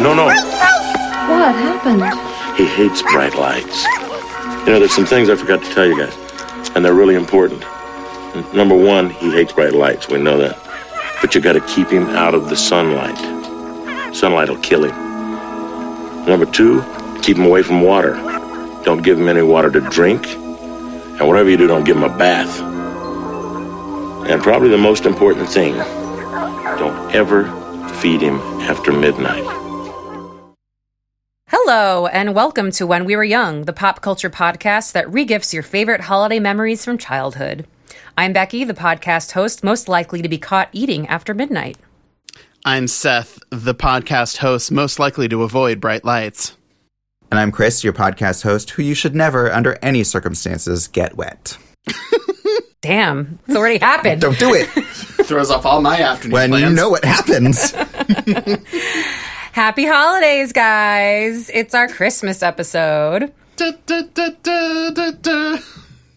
No, no. What happened? He hates bright lights. You know, there's some things I forgot to tell you guys, and they're really important. Number one, he hates bright lights. We know that. But you got to keep him out of the sunlight. Sunlight will kill him. Number two, keep him away from water. Don't give him any water to drink. And whatever you do, don't give him a bath. And probably the most important thing, don't ever feed him after midnight. Hello, and welcome to When We Were Young, the pop culture podcast that regifts your favorite holiday memories from childhood. I'm Becky, the podcast host most likely to be caught eating after midnight. I'm Seth, the podcast host most likely to avoid bright lights. And I'm Chris, your podcast host, who you should never, under any circumstances, get wet. Damn, it's already happened. Don't do it Throws off all my afternoon when you know what happens. Happy holidays, guys! It's our Christmas episode. Da, da, da, da, da, da.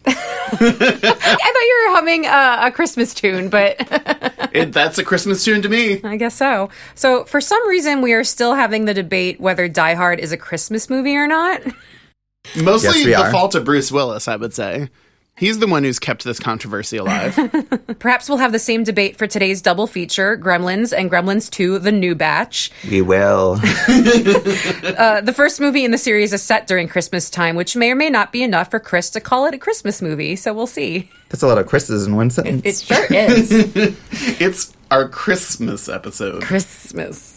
I thought you were humming uh, a Christmas tune, but It, that's a Christmas tune to me. I guess so. So, for some reason, we are still having the debate whether Die Hard is a Christmas movie or not. Mostly Yes, we the are. fault of Bruce Willis, I would say. He's the one who's kept this controversy alive. Perhaps we'll have the same debate for today's double feature Gremlins and Gremlins 2 The New Batch. we will. Uh, the first movie in the series is set during Christmas time, which may or may not be enough for Chris to call it a Christmas movie, so we'll see. That's a lot of Chris's in one sentence. It sure is. it's our Christmas episode. Christmas.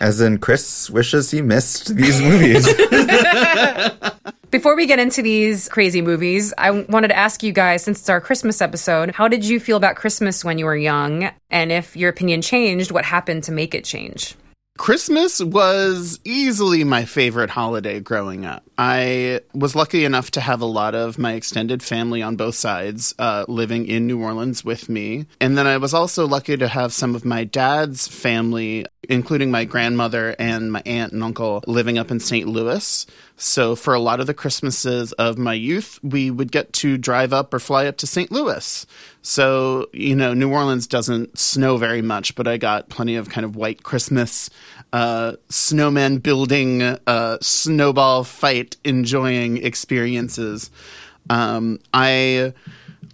As in, Chris wishes he missed these movies. Before we get into these crazy movies, I wanted to ask you guys, since it's our Christmas episode, how did you feel about Christmas when you were young? And if your opinion changed, what happened to make it change? Christmas was easily my favorite holiday growing up. I was lucky enough to have a lot of my extended family on both sides uh, living in New Orleans with me. And then I was also lucky to have some of my dad's family, including my grandmother and my aunt and uncle, living up in St. Louis. So for a lot of the Christmases of my youth, we would get to drive up or fly up to St. Louis. So, you know, New Orleans doesn't snow very much, but I got plenty of kind of white Christmas, uh, snowman building, uh, snowball fight enjoying experiences. Um, I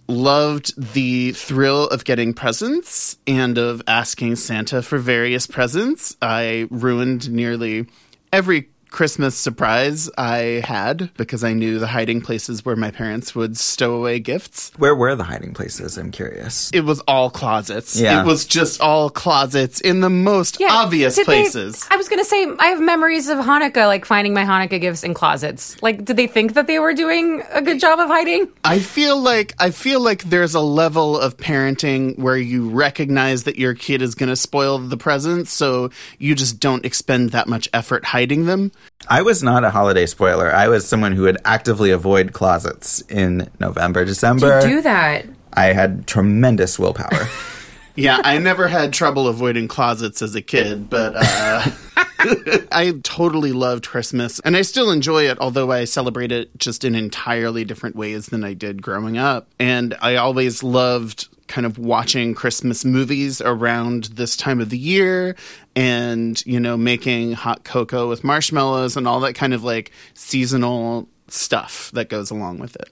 loved the thrill of getting presents and of asking Santa for various presents. I ruined nearly every Christmas surprise I had because I knew the hiding places where my parents would stow away gifts. Where were the hiding places? I'm curious. It was all closets. Yeah. It was just all closets in the most obvious Did they- places. I was going to say, I have memories of Hanukkah, like finding my Hanukkah gifts in closets. Like, did they think that they were doing a good job of hiding? I feel like I feel like there's a level of parenting where you recognize that your kid is going to spoil the presents, so you just don't expend that much effort hiding them. I was not a holiday spoiler. I was someone who would actively avoid closets in November, December. Do that. I had tremendous willpower. Yeah, I never had trouble avoiding closets as a kid, but uh, I totally loved Christmas, and I still enjoy it, although I celebrate it just in entirely different ways than I did growing up. And I always loved kind of watching Christmas movies around this time of the year and, you know, making hot cocoa with marshmallows and all that kind of like seasonal stuff that goes along with it.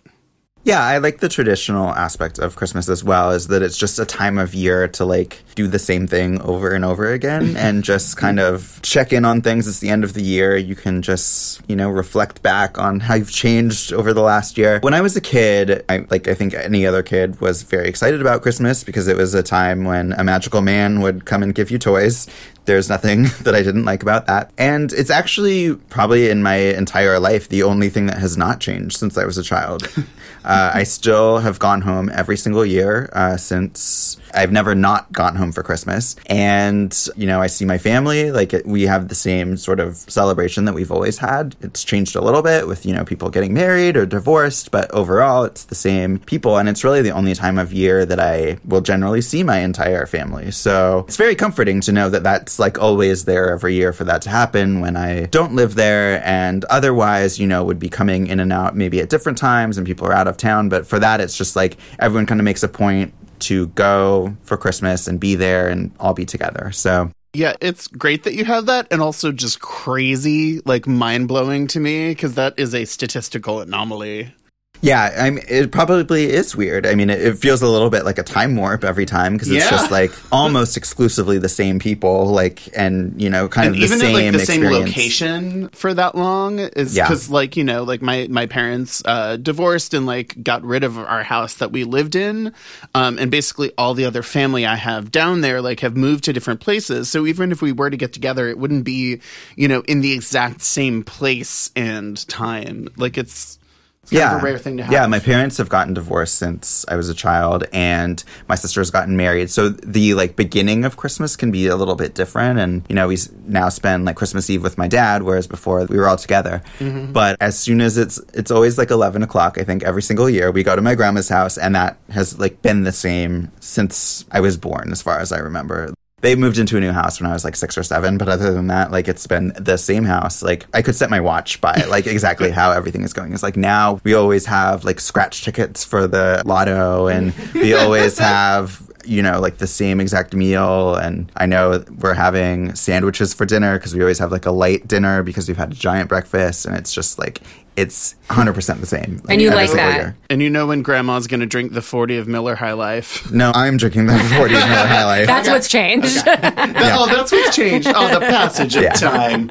Yeah, I like the traditional aspect of Christmas as well, is that it's just a time of year to like do the same thing over and over again and just kind of check in on things. It's the end of the year. You can just, you know, reflect back on how you've changed over the last year. When I was a kid, I like I think any other kid was very excited about Christmas because it was a time when a magical man would come and give you toys. There's nothing that I didn't like about that. And it's actually probably in my entire life the only thing that has not changed since I was a child. Uh, I still have gone home every single year uh, since I've never not gone home for Christmas. And, you know, I see my family. Like, it, we have the same sort of celebration that we've always had. It's changed a little bit with, you know, people getting married or divorced, but overall, it's the same people. And it's really the only time of year that I will generally see my entire family. So it's very comforting to know that that's like always there every year for that to happen when I don't live there and otherwise, you know, would be coming in and out maybe at different times and people are out of town. But for that, it's just like everyone kind of makes a point to go for Christmas and be there and all be together. So Yeah, it's great that you have that, and also just crazy, like mind blowing to me, because that is a statistical anomaly. Yeah, I mean, it probably is weird. I mean, it, it feels a little bit like a time warp every time because it's Yeah. just like almost exclusively the same people, like, and you know, kind and of the even same at like the same location for that long is Yeah. because like you know like my my parents uh divorced and like got rid of our house that we lived in um and basically all the other family i have down there like have moved to different places so even if we were to get together it wouldn't be you know in the exact same place and time like it's yeah, rare thing to have Yeah, my parents have gotten divorced since I was a child, and my sister's gotten married. So the like beginning of Christmas can be a little bit different. And you know, we now spend like Christmas Eve with my dad, whereas before we were all together. Mm-hmm. But as soon as it's it's always like eleven o'clock, I think every single year we go to my grandma's house, and that has like been the same since I was born, as far as I remember. They moved into a new house when I was like six or seven, but other than that, like it's been the same house. Like I could set my watch by like exactly how everything is going. It's like now we always have like scratch tickets for the lotto, and we always have you know like the same exact meal. And I know we're having sandwiches for dinner because we always have like a light dinner because we've had a giant breakfast, and it's just like it's 100% the same. And you like that. year. and you know when grandma's gonna drink the 40 of miller high life No, I'm drinking the 40 of Miller High Life. That's what's changed. That- oh that's what's changed oh the passage of Yeah. time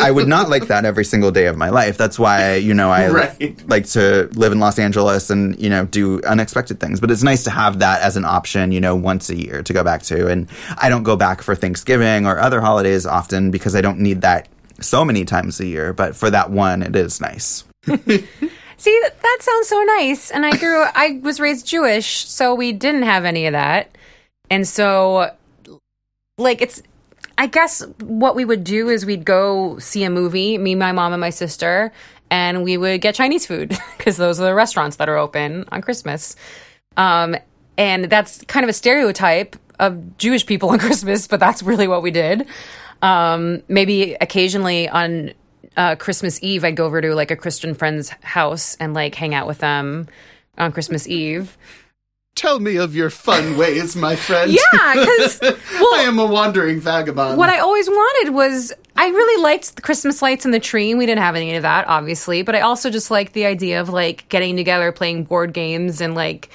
I would not like that every single day of my life. That's why, you know, I Right. like to live in Los Angeles and, you know, do unexpected things. But it's nice to have that as an option, you know, once a year to go back to. And I don't go back for Thanksgiving or other holidays often because I don't need that so many times a year. But for that one, it is nice. See, that, sounds so nice. And I grew, I was raised Jewish, so we didn't have any of that. And so, like, it's, I guess what we would do is we'd go see a movie, me, my mom, and my sister, and we would get Chinese food because those are the restaurants that are open on Christmas. Um, and that's kind of a stereotype of Jewish people on Christmas, but that's really what we did. Um, maybe occasionally on uh, Christmas Eve, I'd go over to like a Christian friend's house and like hang out with them on Christmas Eve. tell me of your fun ways my friend Yeah, because I am a wandering vagabond. what I always wanted was I really liked the Christmas lights and the tree. and We didn't have any of that, obviously, but I also just liked the idea of like getting together, playing board games, and like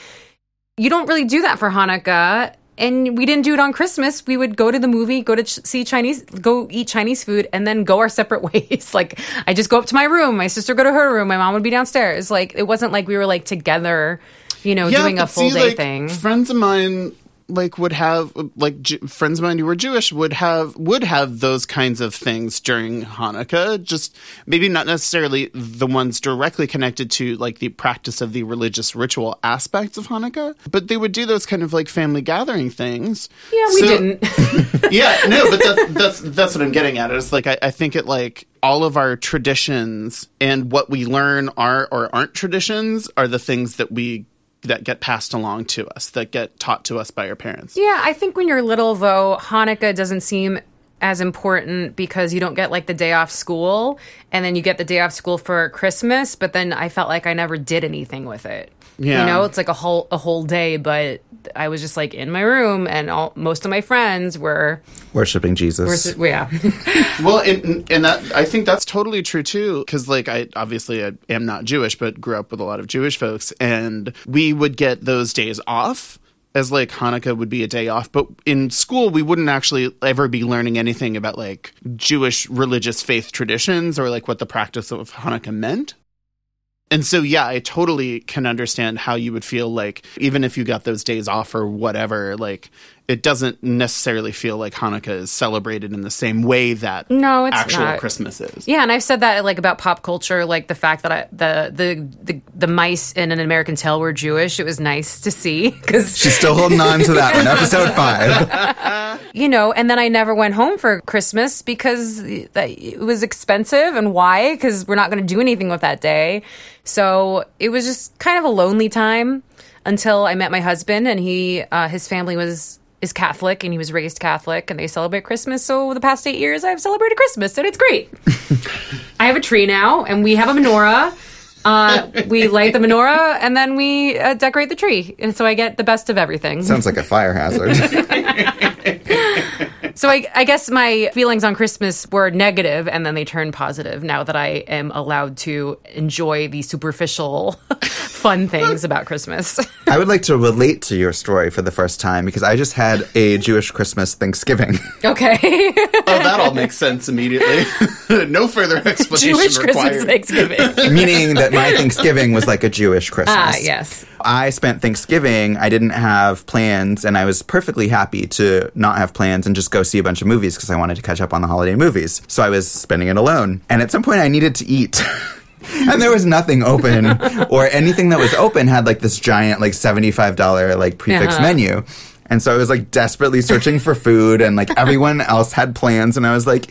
you don't really do that for Hanukkah. And we didn't do it on Christmas. We would go to the movie, go to ch- see Chinese, go eat Chinese food, and then go our separate ways. like I just go up to my room, my sister go to her room, my mom would be downstairs. Like it wasn't like we were like together, you know, doing a full see, day like, thing. Friends of mine like would have like Ju- friends of mine who were Jewish would have would have those kinds of things during Hanukkah. Just maybe not necessarily the ones directly connected to like the practice of the religious ritual aspects of Hanukkah, but they would do those kind of like family gathering things. Yeah, we So- didn't. yeah, no, but that's that's that's what I'm getting at. It's like I, I think it like all of our traditions and what we learn are or aren't traditions are the things that we that get passed along to us, that get taught to us by our parents. Yeah, I think when you're little, though, Hanukkah doesn't seem as important because you don't get like the day off school and then you get the day off school for Christmas, but then I felt like I never did anything with it. Yeah. You know, it's like a whole a whole day, but I was just like in my room and all most of my friends were, Worshipping Jesus. were yeah. Well, and and that I think that's totally true too. Because like I obviously I am not Jewish, but grew up with a lot of Jewish folks, and we would get those days off. As like Hanukkah would be a day off, but in school we wouldn't actually ever be learning anything about like Jewish religious faith traditions or like what the practice of Hanukkah meant. And so, yeah, I totally can understand how you would feel like, even if you got those days off or whatever, like, it doesn't necessarily feel like Hanukkah is celebrated in the same way that No, it's actual not. Christmas is. Yeah, and I've said that like about pop culture, like the fact that I, the, the the the mice in an American Tail were Jewish. It was nice to see because She's still holding on to that one. Episode five. you know, and then I never went home for Christmas because it was expensive. And why? Because we're not going to do anything with that day. So it was just kind of a lonely time until I met my husband, and he, uh, his family was is Catholic, and he was raised Catholic, and they celebrate Christmas. So the past eight years, I've celebrated Christmas, and it's great. I have a tree now, and we have a menorah. Uh, we light the menorah, and then we uh, decorate the tree, and so I get the best of everything. Sounds like a fire hazard. So I, I guess my feelings on Christmas were negative, and then they turned positive now that I am allowed to enjoy the superficial, fun things about Christmas. I would like to relate to your story for the first time because I just had a Jewish Christmas Thanksgiving. okay, Oh, that all makes sense immediately. no further explanation Jewish required. Christmas Thanksgiving. meaning that my Thanksgiving was like a Jewish Christmas. ah, yes. I spent Thanksgiving, I didn't have plans, and I was perfectly happy to not have plans and just go see a bunch of movies because I wanted to catch up on the holiday movies. So I was spending it alone. And at some point, I needed to eat. and there was nothing open, or anything that was open had like this giant, like $75 like prix fixe Uh-huh. menu. And so I was like desperately searching for food, and like everyone else had plans, and I was like,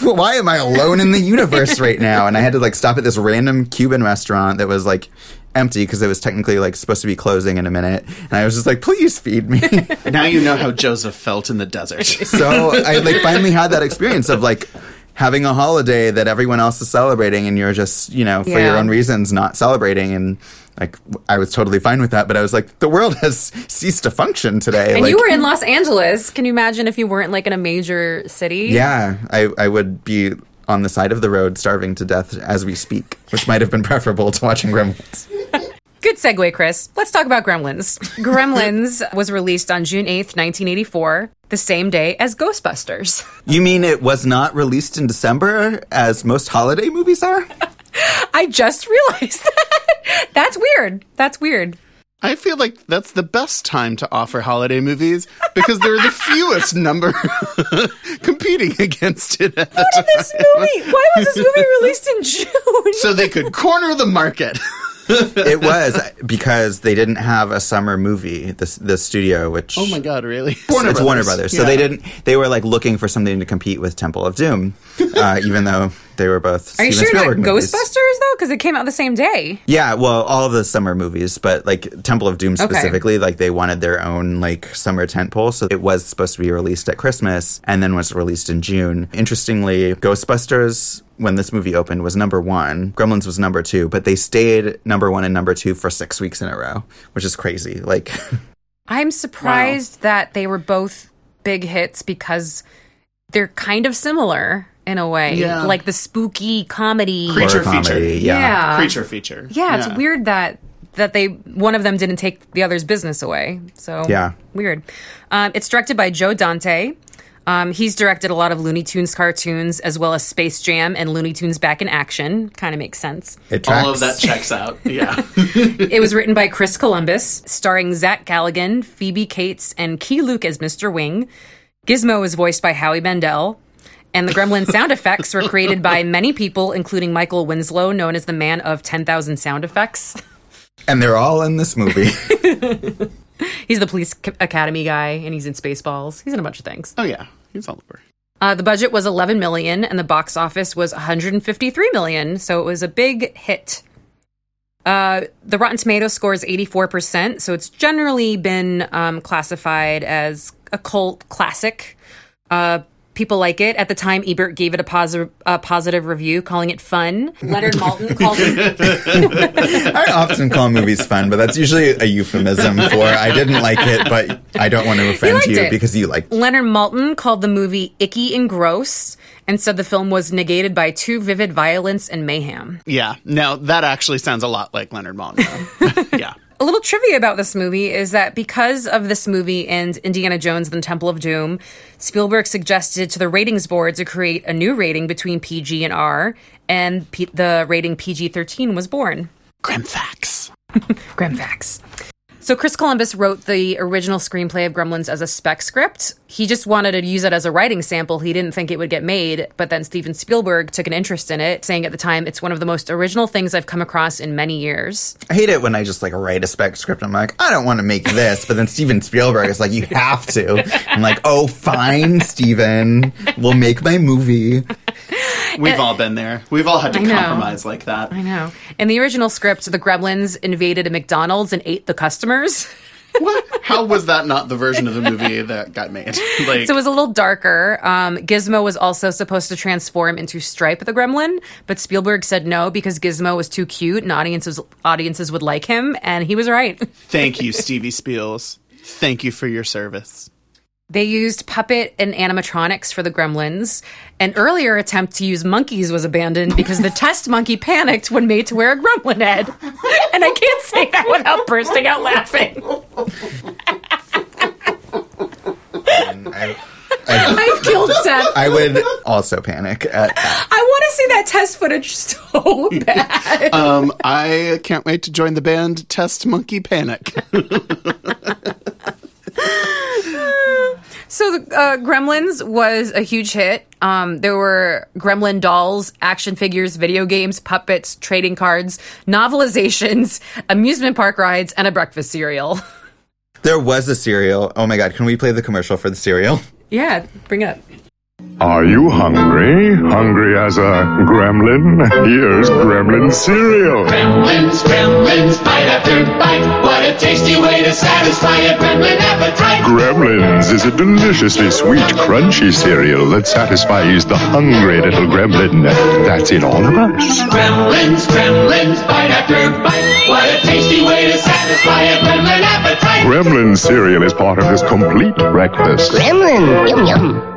why am I alone in the universe right now? And I had to like stop at this random Cuban restaurant that was like empty because it was technically like supposed to be closing in a minute. And I was just like, please feed me. Now you know how Joseph felt in the desert. so I like finally had that experience of like having a holiday that everyone else is celebrating and you're just, you know, for your own reasons not celebrating and like I was totally fine with that, but I was like, the world has ceased to function today. And like, you were in Los Angeles. Can you imagine if you weren't like in a major city? Yeah, I, I would be on the side of the road starving to death as we speak, which might have been preferable to watching Gremlins. Good segue, Chris. Let's talk about Gremlins. Gremlins was released on June 8th, 1984, the same day as Ghostbusters. You mean it was not released in December as most holiday movies are? I just realized that. That's weird. That's weird. I feel like that's the best time to offer holiday movies because they're the fewest number competing against it. At the time. This movie, why was this movie released in June? So they could corner the market. it was because they didn't have a summer movie. This the studio, which Oh my god, really? it's Warner Brothers. So Yeah. they didn't. They were like looking for something to compete with Temple of Doom, uh, even though they were both. Are you Steven sure not Spielberg movies. Ghostbusters though? Because it came out the same day. Yeah, well, all the summer movies, but like Temple of Doom specifically, like they wanted their own like summer tentpole, so it was supposed to be released at Christmas and then was released in June. Interestingly, Ghostbusters when this movie opened was number one. Gremlins was number two, but they stayed number one and number two for six weeks in a row, which is crazy. Like, I'm surprised that they were both big hits because they're kind of similar in a way. Yeah. Like the spooky comedy. Creature horror feature. yeah. Yeah. Creature feature. Yeah, it's weird that that they one of them didn't take the other's business away. So Yeah. weird. Um, it's directed by Joe Dante. Um, he's directed a lot of Looney Tunes cartoons as well as Space Jam and Looney Tunes Back in Action. Kind of makes sense. it All of that checks out. Yeah. It was written by Chris Columbus, starring Zach Galligan, Phoebe Cates, and Key Luke as Mr. Wing. Gizmo was voiced by Howie Mandel. And the Gremlin sound effects were created by many people, including Michael Winslow, known as the man of 10,000 sound effects. and they're all in this movie. He's the police academy guy, and he's in Spaceballs. He's in a bunch of things. oh yeah, he's all over. Uh, the budget was 11 million, and the box office was 153 million. So it was a big hit. Uh, the Rotten Tomato score is 84%, so it's generally been um, classified as a cult classic. Uh, people like it. At the time, Ebert gave it a positive, a positive review, calling it fun. Leonard Maltin called it I often call movies fun, but that's usually a euphemism for I didn't like it, but I don't want to offend liked you it. because you like. Leonard Maltin called the movie icky and gross, and said the film was negated by too vivid violence and mayhem. Yeah. Now that actually sounds a lot like Leonard Maltin. yeah. A little trivia about this movie is that because of this movie and Indiana Jones and the Temple of Doom, Spielberg suggested to the ratings board to create a new rating between PG and R, and P- the rating PG 13 was born. Grimfax. Grimfax. So Chris Columbus wrote the original screenplay of Gremlins as a spec script. He just wanted to use it as a writing sample. He didn't think it would get made, but then Steven Spielberg took an interest in it, saying at the time, it's one of the most original things I've come across in many years. I hate it when I just like write a spec script. I'm like, I don't want to make this, but then Steven Spielberg is like, you have to. I'm like, oh, fine, Steven, we'll make my movie. We've all been there. We've all had to compromise like that. I know. In the original script, the gremlins invaded a McDonald's and ate the customers. What? How was that not the version of the movie that got made? Like, So it was a little darker. Um, Gizmo was also supposed to transform into Stripe the Gremlin, but Spielberg said no because Gizmo was too cute and audiences audiences would like him, and he was right. thank you, Stevie Spiels. Thank you for your service. They used puppet and animatronics for the gremlins. An earlier attempt to use monkeys was abandoned because the test monkey panicked when made to wear a gremlin head. And I can't say that without bursting out laughing. I, I, I've killed Seth. I would also panic at that. I want to see that test footage so bad. Um, I can't wait to join the band Test Monkey Panic. So the uh, Gremlins was a huge hit. Um, there were Gremlin dolls, action figures, video games, puppets, trading cards, novelizations, amusement park rides, and a breakfast cereal. There was a cereal. Oh my god, can we play the commercial for the cereal? yeah, bring it up. Are you hungry? Hungry as a gremlin? Here's gremlin cereal. Gremlins, gremlins, bite after bite. What a tasty way to satisfy a gremlin appetite. Gremlins is a deliciously sweet, crunchy cereal that satisfies the hungry little gremlin. That's in all of us. Gremlins, gremlins, bite after bite. What a tasty way to satisfy a gremlin appetite. Gremlin cereal is part of this complete breakfast. Gremlin, yum yum.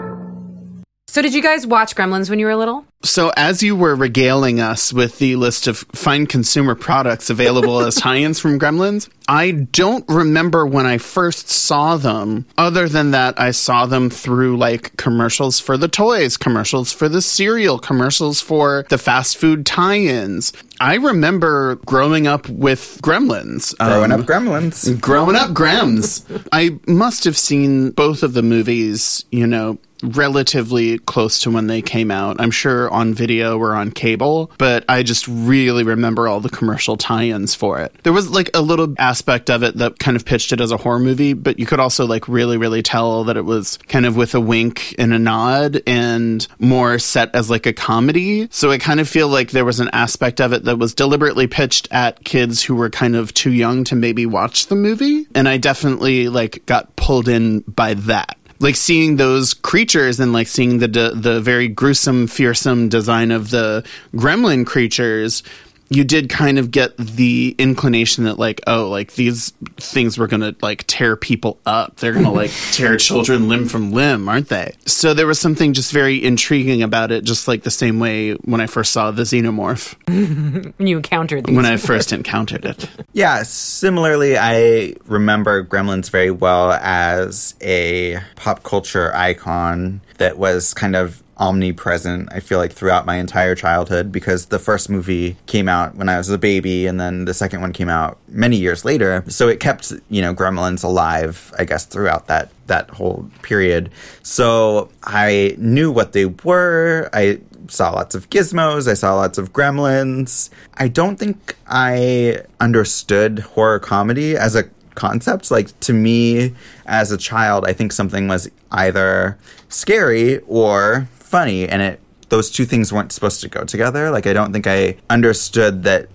So, did you guys watch Gremlins when you were little? So, as you were regaling us with the list of fine consumer products available as tie ins from Gremlins, I don't remember when I first saw them. Other than that, I saw them through like commercials for the toys, commercials for the cereal, commercials for the fast food tie ins. I remember growing up with Gremlins. Growing Um, up gremlins. Growing up Grems. I must have seen both of the movies, you know, relatively close to when they came out. I'm sure on video or on cable, but I just really remember all the commercial tie-ins for it. There was like a little aspect of it that kind of pitched it as a horror movie, but you could also like really really tell that it was kind of with a wink and a nod and more set as like a comedy. So I kind of feel like there was an aspect of it that was deliberately pitched at kids who were kind of too young to maybe watch the movie, and I definitely like got pulled in by that like seeing those creatures and like seeing the de- the very gruesome, fearsome design of the gremlin creatures, you did kind of get the inclination that like, oh, like these things were gonna like tear people up. They're gonna like tear children limb from limb, aren't they? So there was something just very intriguing about it, just like the same way when I first saw the xenomorph, When you encountered these? when I first encountered it. Yeah, similarly, I remember Gremlins very well as a pop culture icon that was kind of omnipresent, I feel like, throughout my entire childhood because the first movie came out when I was a baby and then the second one came out many years later. So it kept, you know, Gremlins alive, I guess, throughout that that whole period. So I knew what they were. I saw lots of gizmos. I saw lots of gremlins. I don't think I understood horror comedy as a concept. Like to me, as a child, I think something was either scary or funny, and it those two things weren't supposed to go together. Like I don't think I understood that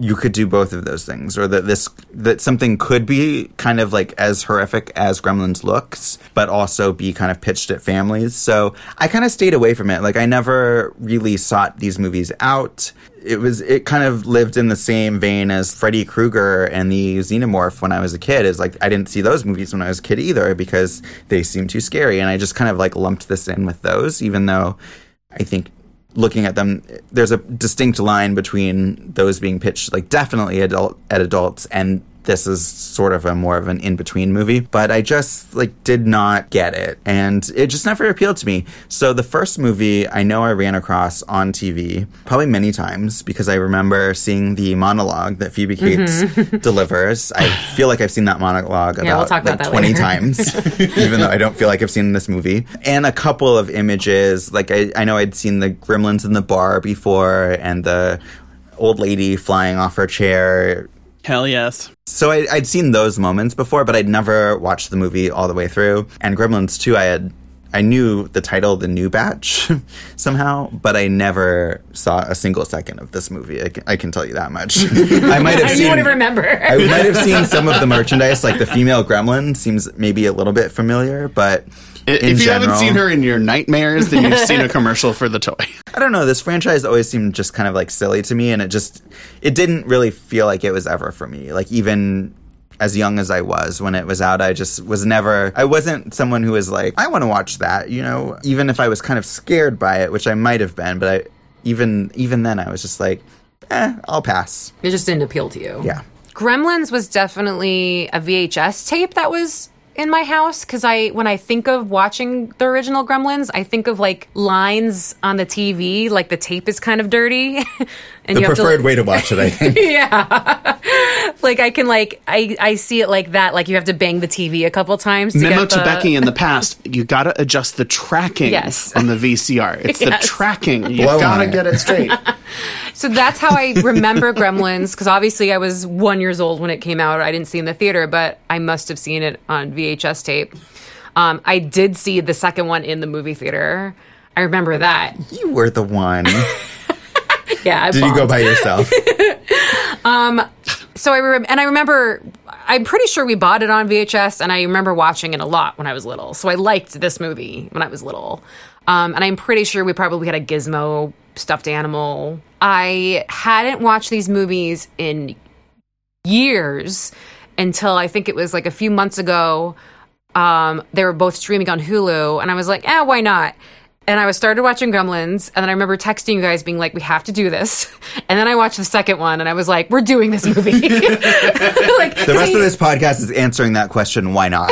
you could do both of those things or that this that something could be kind of like as horrific as gremlins looks but also be kind of pitched at families. So i kind of stayed away from it. Like i never really sought these movies out. It was it kind of lived in the same vein as freddy krueger and the xenomorph when i was a kid is like i didn't see those movies when i was a kid either because they seemed too scary and i just kind of like lumped this in with those even though i think looking at them, there's a distinct line between those being pitched like definitely adult at adults and this is sort of a more of an in-between movie but i just like did not get it and it just never appealed to me so the first movie i know i ran across on tv probably many times because i remember seeing the monologue that phoebe cates delivers i feel like i've seen that monologue about, Yeah, we'll about like 20 later. times even though I don't feel like I've seen this movie. And a couple of images, like I, I know I'd seen the gremlins in the bar before and the old lady flying off her chair. Hell yes. So I, I'd seen those moments before, but I'd never watched the movie all the way through. And Gremlins 2, I had. I knew the title, The New Batch, somehow, but I never saw a single second of this movie. I can, I can tell you that much. I might have you seen. wouldn't remember. I might have seen some of the merchandise, like the female gremlin seems maybe a little bit familiar, but I- in If you general, haven't seen her in your nightmares, then you've seen a commercial for the toy. I don't know. This franchise always seemed just kind of like silly to me, and it just it didn't really feel like it was ever for me. Like even as young as I was when it was out, I just was never, I wasn't someone who was like, I want to watch that, you know, even if I was kind of scared by it, which I might have been, but I, even, even then I was just like, eh, I'll pass. It just didn't appeal to you. Yeah. Gremlins was definitely a VHS tape that was in my house because I when I think of watching the original Gremlins, I think of like lines on the TV, like the tape is kind of dirty, and The you have preferred to. way to watch it, I think. yeah, like I can like I I see it like that. Like you have to bang the TV a couple times. To Memo get to the, Becky in the past, you gotta adjust the tracking Yes. on the VCR. It's the tracking. You Blow gotta it. get it straight. So that's how I remember Gremlins because obviously I was one years old when it came out. I didn't see it in the theater, but I must have seen it on VHS tape. Um, I did see the second one in the movie theater. I remember that. You were the one. Yeah, I Did you go by yourself? So I rem- and I remember. I'm pretty sure we bought it on VHS, and I remember watching it a lot when I was little. So I liked this movie when I was little, um, and I'm pretty sure we probably had a Gizmo stuffed animal. I hadn't watched these movies in years until I think it was like a few months ago. Um, they were both streaming on Hulu, and I was like, "Ah, why not?" And I was started watching Gremlins, and then I remember texting you guys, being like, "We have to do this." And then I watched the second one, and I was like, "We're doing this movie." like The rest of this podcast is answering that question. Why not?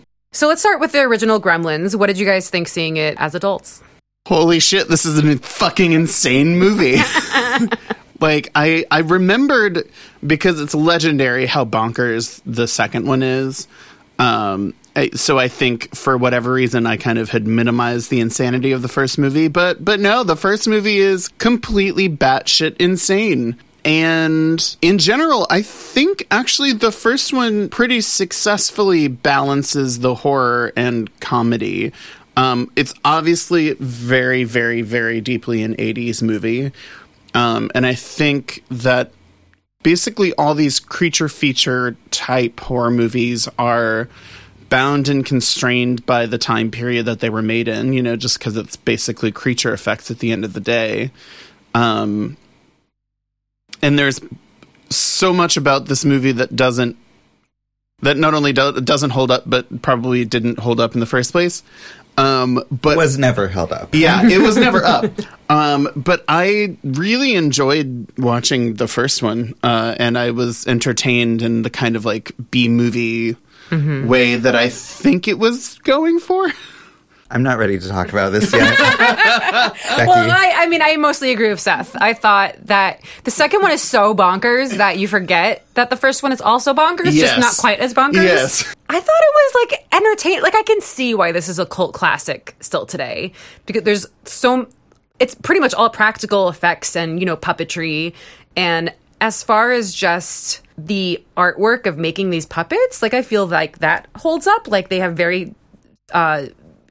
So let's start with the original Gremlins. What did you guys think seeing it as adults? Holy shit, this is a fucking insane movie. like I I remembered because it's legendary how bonkers the second one is. Um I, so I think for whatever reason I kind of had minimized the insanity of the first movie, but but no, the first movie is completely batshit insane. And in general, I think actually the first one pretty successfully balances the horror and comedy. Um, it's obviously very, very, very deeply an 80s movie. Um, and I think that basically all these creature feature type horror movies are bound and constrained by the time period that they were made in, you know, just because it's basically creature effects at the end of the day. Um, and there's so much about this movie that doesn't that not only do, doesn't hold up but probably didn't hold up in the first place um but Was never held up. yeah, it was never up. Um, but I really enjoyed watching the first one, uh, and I was entertained in the kind of like B movie way that I think it was going for. I'm not ready to talk about this yet. Well, I, I mean, I mostly agree with Seth. I thought that the second one is so bonkers that you forget that the first one is also bonkers, Yes. just not quite as bonkers. Yes. I thought it was like entertain. Like I can see why this is a cult classic still today because there's so. It's pretty much all practical effects and you know puppetry, and as far as just the artwork of making these puppets, like I feel like that holds up. Like they have very uh,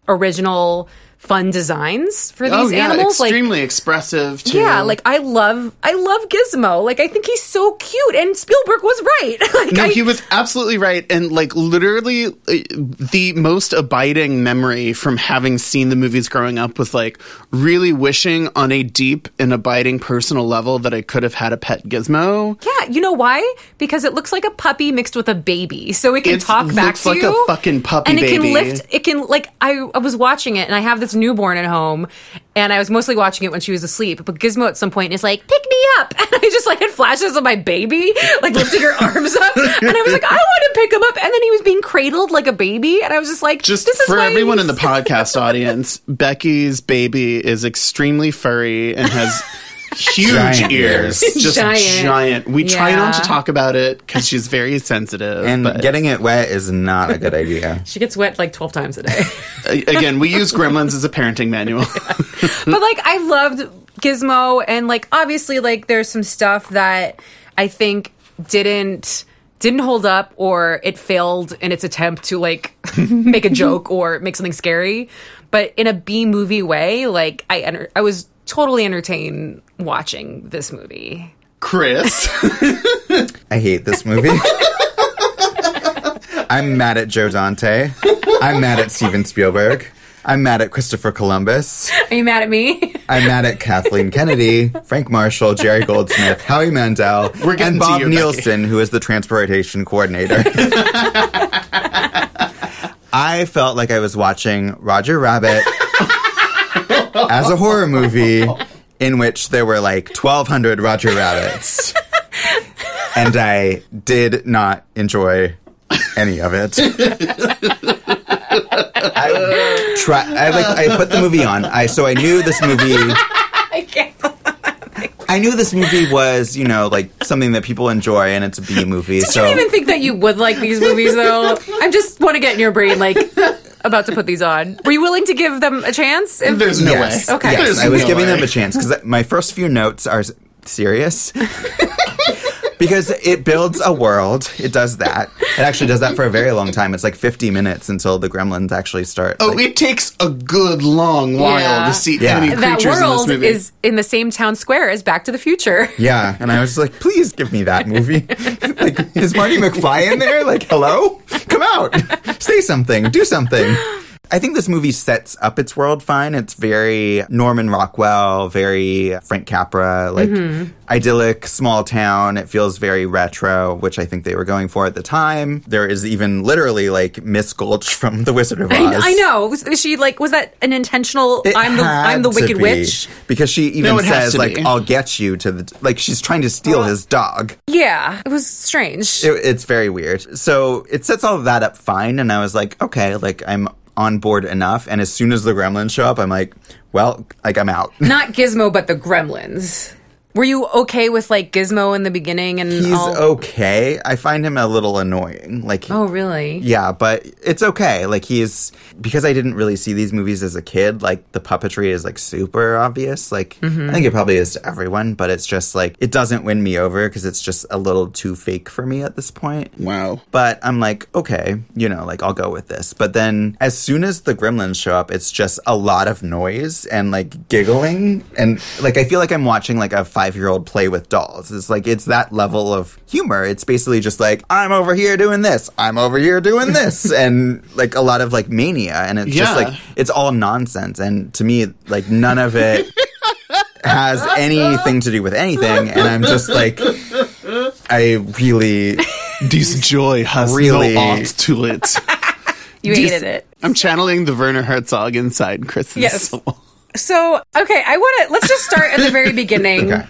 original, fun designs for these oh yeah, animals. like extremely expressive too. yeah, like I love I love Gizmo. Like I think he's so cute and Spielberg was right. like No, I, he was absolutely right. And like literally uh, the most abiding memory from having seen the movies growing up was like really wishing on a deep and abiding personal level that I could have had a pet gizmo. Yeah, you know why? Because it looks like a puppy mixed with a baby. So it can It talk back looks to like you. a fucking puppy and it can lift it can like I, I was watching it and I have this newborn at home and I was mostly watching it when she was asleep. But Gizmo at some point is like, pick me up. And I just like had flashes of my baby, like lifting her arms up. And I was like, I want to pick him up. And then he was being cradled like a baby. And I was just like, Just this is for everyone in the podcast audience, Becky's baby is extremely furry and has huge Giant ears. ears. Just Giant. giant. We try not to talk about it because she's very sensitive. and but getting it wet is not a good idea. She gets wet like 12 times a day. again, we use Gremlins as a parenting manual. but like I loved Gizmo and like obviously like there's some stuff that I think didn't didn't hold up or it failed in its attempt to like make a joke or make something scary but in a B movie way like I enter- I was totally entertain watching this movie Chris. I hate this movie. I'm mad at Joe Dante. I'm mad at Steven Spielberg. I'm mad at Christopher Columbus. Are you mad at me? I'm mad at Kathleen Kennedy, Frank Marshall, Jerry Goldsmith, Howie Mandel, We're and Bob you, Becky. Nielsen, who is the transportation coordinator. I felt like I was watching Roger Rabbit as a horror movie in which there were like 1,200 Roger Rabbits. And I did not enjoy any of it. I try. I like. I put the movie on. I so I knew this movie. I can't. I knew this movie was, you know, like something that people enjoy, and it's a B movie. Did so you even think that you would like these movies, though? I just want to get in your brain, like, about to put these on. Were you willing to give them a chance? If- There's no yes, way. Okay. yes, There's I was no giving way. them a chance because my first few notes are serious. because it builds a world. It does that. It actually does that for a very long time. It's like 50 minutes until the gremlins actually start. Oh, like- it takes a good long while Yeah. to see Yeah. any that creatures in this world movie. is in the same town square as Back to the Future. Yeah, and I was like, please give me that movie. like, is Marty McFly in there? Like, hello? Come out. Say something. Do something. I think this movie sets up its world fine. It's very Norman Rockwell, very Frank Capra, like mm-hmm. idyllic small town. It feels very retro, which I think they were going for at the time. There is even literally like Miss Gulch from The Wizard of Oz. I, I know. Was was she like? Was that an intentional? It I'm the I'm the Wicked be, Witch. because she even No, says like be. I'll get you to the like she's trying to steal his dog. Yeah, it was strange. It, it's very weird. So it sets all of that up fine, and I was like, okay, like I'm on board enough. And as soon as the gremlins show up, I'm like, well, like I'm out. Not Gizmo, but the Gremlins. Were you okay with like Gizmo in the beginning and He's all? okay. I find him a little annoying. Like, oh, really? yeah, but it's okay. Like he's because I didn't really see these movies as a kid. Like the puppetry is like super obvious. Like Mm-hmm. I think it probably is to everyone, but it's just like it doesn't win me over because it's just a little too fake for me at this point. wow. But I'm like, okay, you know, like I'll go with this. But then as soon as the gremlins show up, it's just a lot of noise and like giggling. And like, I feel like I'm watching like a five year old play with dolls. It's like, it's that level of humor. It's basically just like, I'm over here doing this. I'm over here doing this. and like a lot of like mania. And it's just like, it's all nonsense. And to me, like none of it has anything to do with anything. And I'm just like, I really. This joy has Really? no art to it. You Dis- hated it. I'm channeling the Werner Herzog inside Chris's Yes. soul. So, okay, I want to let's just start at the very beginning. Okay.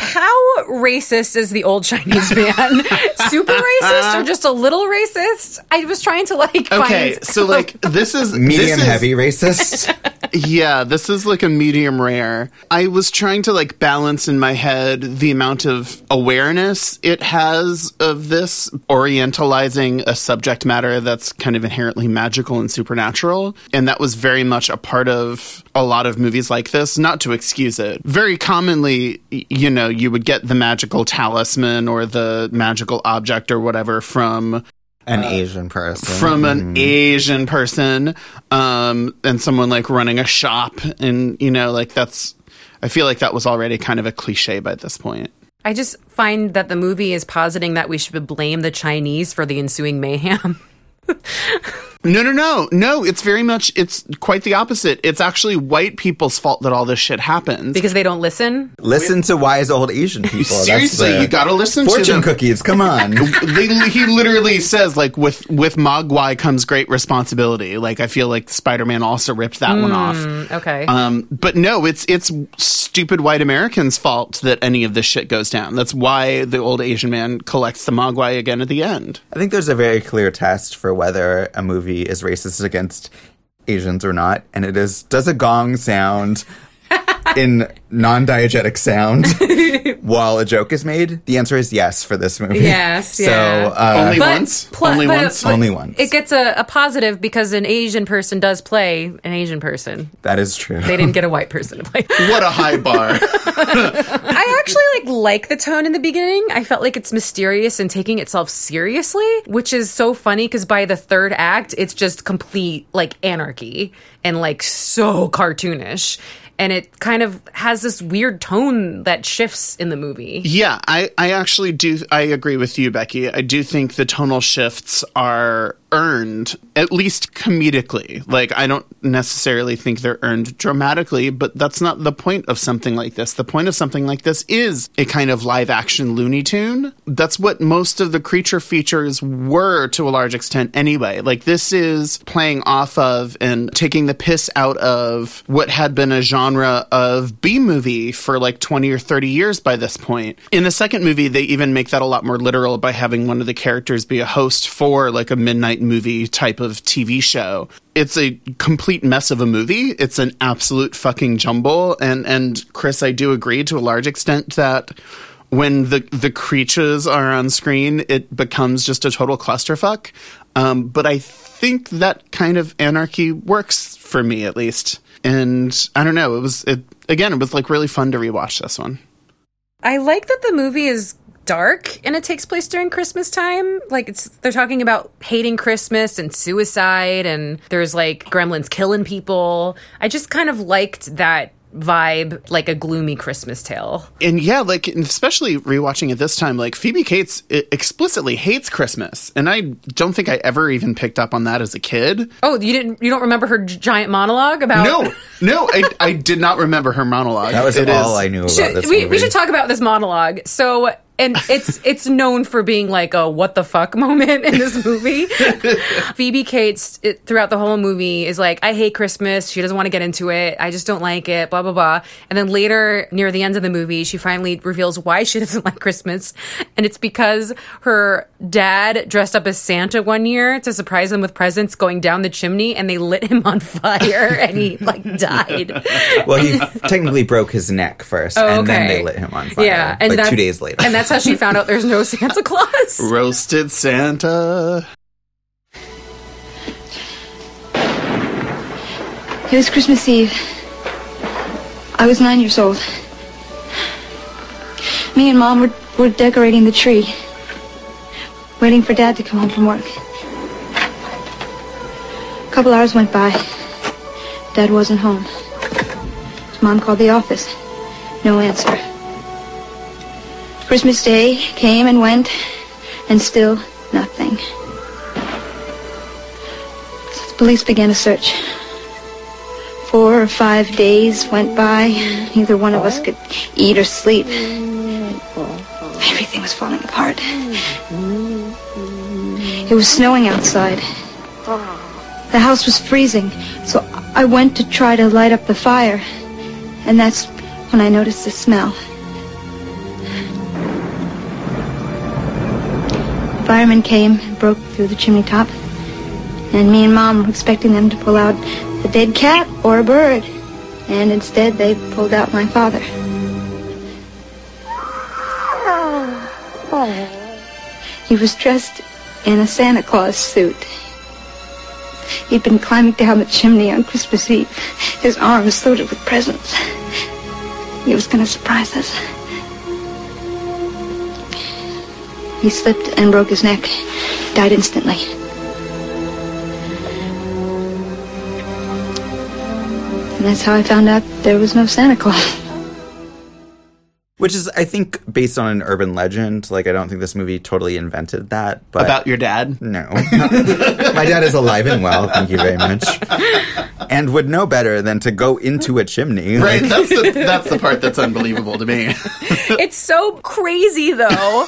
How racist is the old Chinese man? Super racist or just a little racist? I was trying to like Okay, find so like this is Medium this is- heavy racist. Yeah, this is like a medium rare. I was trying to like balance in my head the amount of awareness it has of this orientalizing a subject matter that's kind of inherently magical and supernatural. And that was very much a part of a lot of movies like this, not to excuse it. Very commonly, you know, you would get the magical talisman or the magical object or whatever from An Asian person. from an Asian person, um, and someone like running a shop, and you know, like that's. I feel like that was already kind of a cliche by this point. I just find that the movie is positing that we should blame the Chinese for the ensuing mayhem. No, no, no, no. It's very much. It's quite the opposite. It's actually white people's fault that all this shit happens. because they don't listen. Listen to wise old Asian people. That's Seriously, the- you gotta listen to fortune them. cookies. Come on. they, he literally says like with with Mogwai comes great responsibility. Like I feel like Spider Man also ripped that one off. Okay. Um, but no, it's it's stupid white Americans' fault that any of this shit goes down. That's why the old Asian man collects the Mogwai again at the end. I think there's a very clear test for whether a movie is racist against Asians or not, and it is does a gong sound in non-diegetic sound while a joke is made? The answer is yes for this movie. Yes, So yeah. uh, Only But once. pl- Only but- once. but Only once. It gets a, a positive because an Asian person does play an Asian person. that is true. They didn't get a white person to play. what a high bar. I actually like like the tone in the beginning. I felt like it's mysterious and taking itself seriously, which is so funny because by the third act, it's just complete like anarchy and like so cartoonish. And it kind of has this weird tone that shifts in the movie. yeah, I I actually do. I agree with you, Becky. I do think the tonal shifts are earned, at least comedically. Like, I don't necessarily think they're earned dramatically, but that's not the point of something like this. The point of something like this is a kind of live action Looney Tune. That's what most of the creature features were to a large extent anyway. Like, this is playing off of and taking the piss out of what had been a genre of B movie for like 20 or 30 years by this point. In the second movie, they even make that a lot more literal by having one of the characters be a host for like a midnight movie type of TV show. It's a complete mess of a movie. It's an absolute fucking jumble. And, and Chris, I do agree to a large extent that when the the creatures are on screen, it becomes just a total clusterfuck. Um, but I think that kind of anarchy works for me at least. And I don't know. It was it again. It was like really fun to rewatch this one. I like that the movie is dark and it takes place during Christmas time. Like it's they're talking about hating Christmas and suicide and there's like gremlins killing people. I just kind of liked that vibe like a gloomy Christmas tale. And yeah, like especially rewatching it this time, like Phoebe Cates explicitly hates Christmas, and I don't think I ever even picked up on that as a kid. Oh, you didn't you don't remember her giant monologue about No, no, I, I did not remember her monologue. That was It all is- I knew about Should- this we, movie. we should talk about this monologue. So, and it's it's known for being like a what the fuck moment in this movie. Phoebe Cates it, throughout the whole movie is like, I hate Christmas. She doesn't want to get into it. I just don't like it. Blah blah blah. And then later, near the end of the movie, she finally reveals why she doesn't like Christmas, and it's because her dad dressed up as Santa one year to surprise them with presents going down the chimney, and they lit him on fire, and he like died. Well, he technically broke his neck first, Oh, and then they lit him on fire. Yeah, and like two days later. and that's how she found out there's no Santa Claus. roasted Santa. It was Christmas Eve. I was nine years old. Me and Mom were, were decorating the tree, waiting for Dad to come home from work. A couple hours went by. Dad wasn't home. Mom called the office. No answer. Christmas Day came and went, and still nothing. So the police began a search. Four or five days went by. Neither one of us could eat or sleep. Everything was falling apart. It was snowing outside. The house was freezing, so I went to try to light up the fire. And that's when I noticed the smell. Firemen came and broke through the chimney top. And me and Mom were expecting them to pull out a dead cat or a bird. And instead, they pulled out my father. He was dressed in a Santa Claus suit. He'd been climbing down the chimney on Christmas Eve, his arms loaded with presents. He was going to surprise us. He slipped and broke his neck, died instantly. And that's how I found out there was no Santa Claus. Which is, I think, based on an urban legend. Like, I don't think this movie totally invented that. But About your dad? No. My dad is alive and well, thank you very much. And would know better than to go into a chimney. Right, Like, that's the that's the part that's unbelievable to me. It's so crazy though.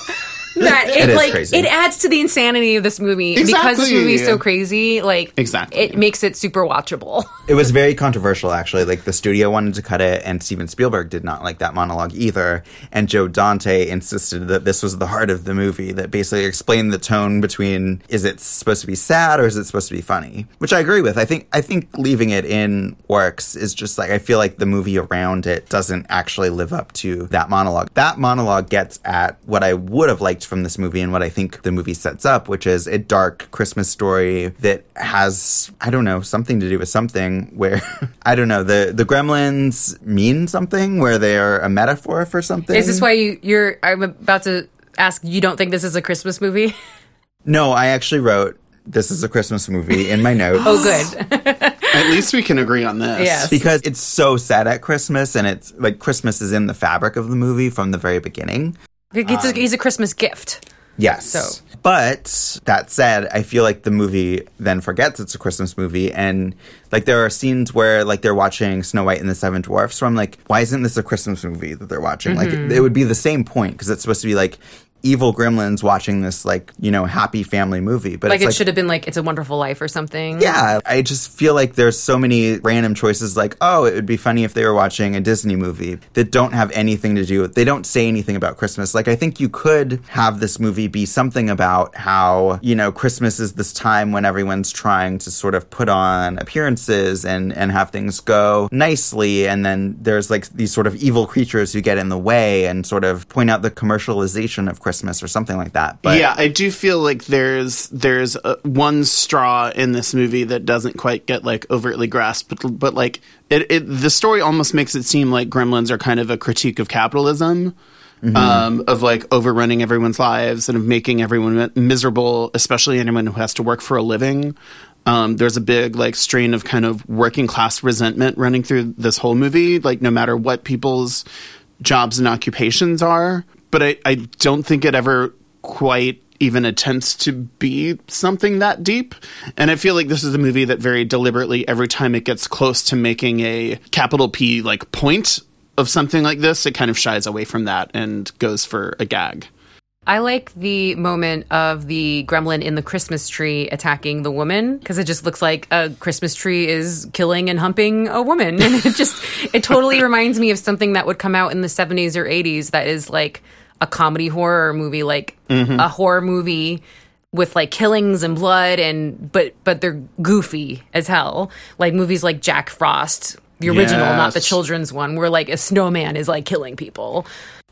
That it, It is like crazy. it adds to the insanity of this movie because this Exactly. movie is so crazy. Like Exactly. it makes it super watchable. it was very controversial, actually. Like, the studio wanted to cut it, and Steven Spielberg did not like that monologue either. And Joe Dante insisted that this was the heart of the movie, that basically explained the tone between is it supposed to be sad or is it supposed to be funny? Which I agree with. I think I think leaving it in works is just like I feel like the movie around it doesn't actually live up to that monologue. That monologue gets at what I would have liked from this movie and what I think the movie sets up, which is a dark Christmas story that has I don't know something to do with something where I don't know the the gremlins mean something where they are a metaphor for something. Is this why you, you're? I'm about to ask. You don't think this is a Christmas movie? No, I actually wrote this is a Christmas movie in my notes. Oh, good. At least we can agree on this. Yes. because it's so sad at Christmas, and it's like Christmas is in the fabric of the movie from the very beginning. It's a, um, he's a Christmas gift. Yes. So- But that said, I feel like the movie then forgets it's a Christmas movie. And like there are scenes where like they're watching Snow White and the Seven Dwarfs. So I'm like, why isn't this a Christmas movie that they're watching? Like mm-hmm. it would be the same point because it's supposed to be like evil gremlins watching this like, you know, happy family movie. But Like it should have been like It's a Wonderful Life or something. yeah, I just feel like there's so many random choices like, oh, it would be funny if they were watching a Disney movie that don't have anything to do with they don't say anything about Christmas. Like I think you could have this movie be something about how, you know, Christmas is this time when everyone's trying to sort of put on appearances and and have things go nicely and then there's like these sort of evil creatures who get in the way and sort of point out the commercialization of Christmas or something like that. But yeah, I do feel like there's there's uh one straw in this movie that doesn't quite get like overtly grasped, but but like it, it the story almost makes it seem like Gremlins are kind of a critique of capitalism. Um, of like overrunning everyone's lives and of making everyone miserable, especially anyone who has to work for a living. Um, there's a big like strain of kind of working class resentment running through this whole movie. Like no matter what people's jobs and occupations are, but I, I don't think it ever quite even attempts to be something that deep. And I feel like this is a movie that very deliberately, every time it gets close to making a capital P like point of something like this, it kind of shies away from that and goes for a gag. I like the moment of the gremlin in the Christmas tree attacking the woman because it just looks like a Christmas tree is killing and humping a woman. And it just, it totally reminds me of something that would come out in the 70s or 80s that is like a comedy horror movie, like a horror movie with like killings and blood and but but they're goofy as hell like movies like jack frost the original not the children's one where like a snowman is like killing people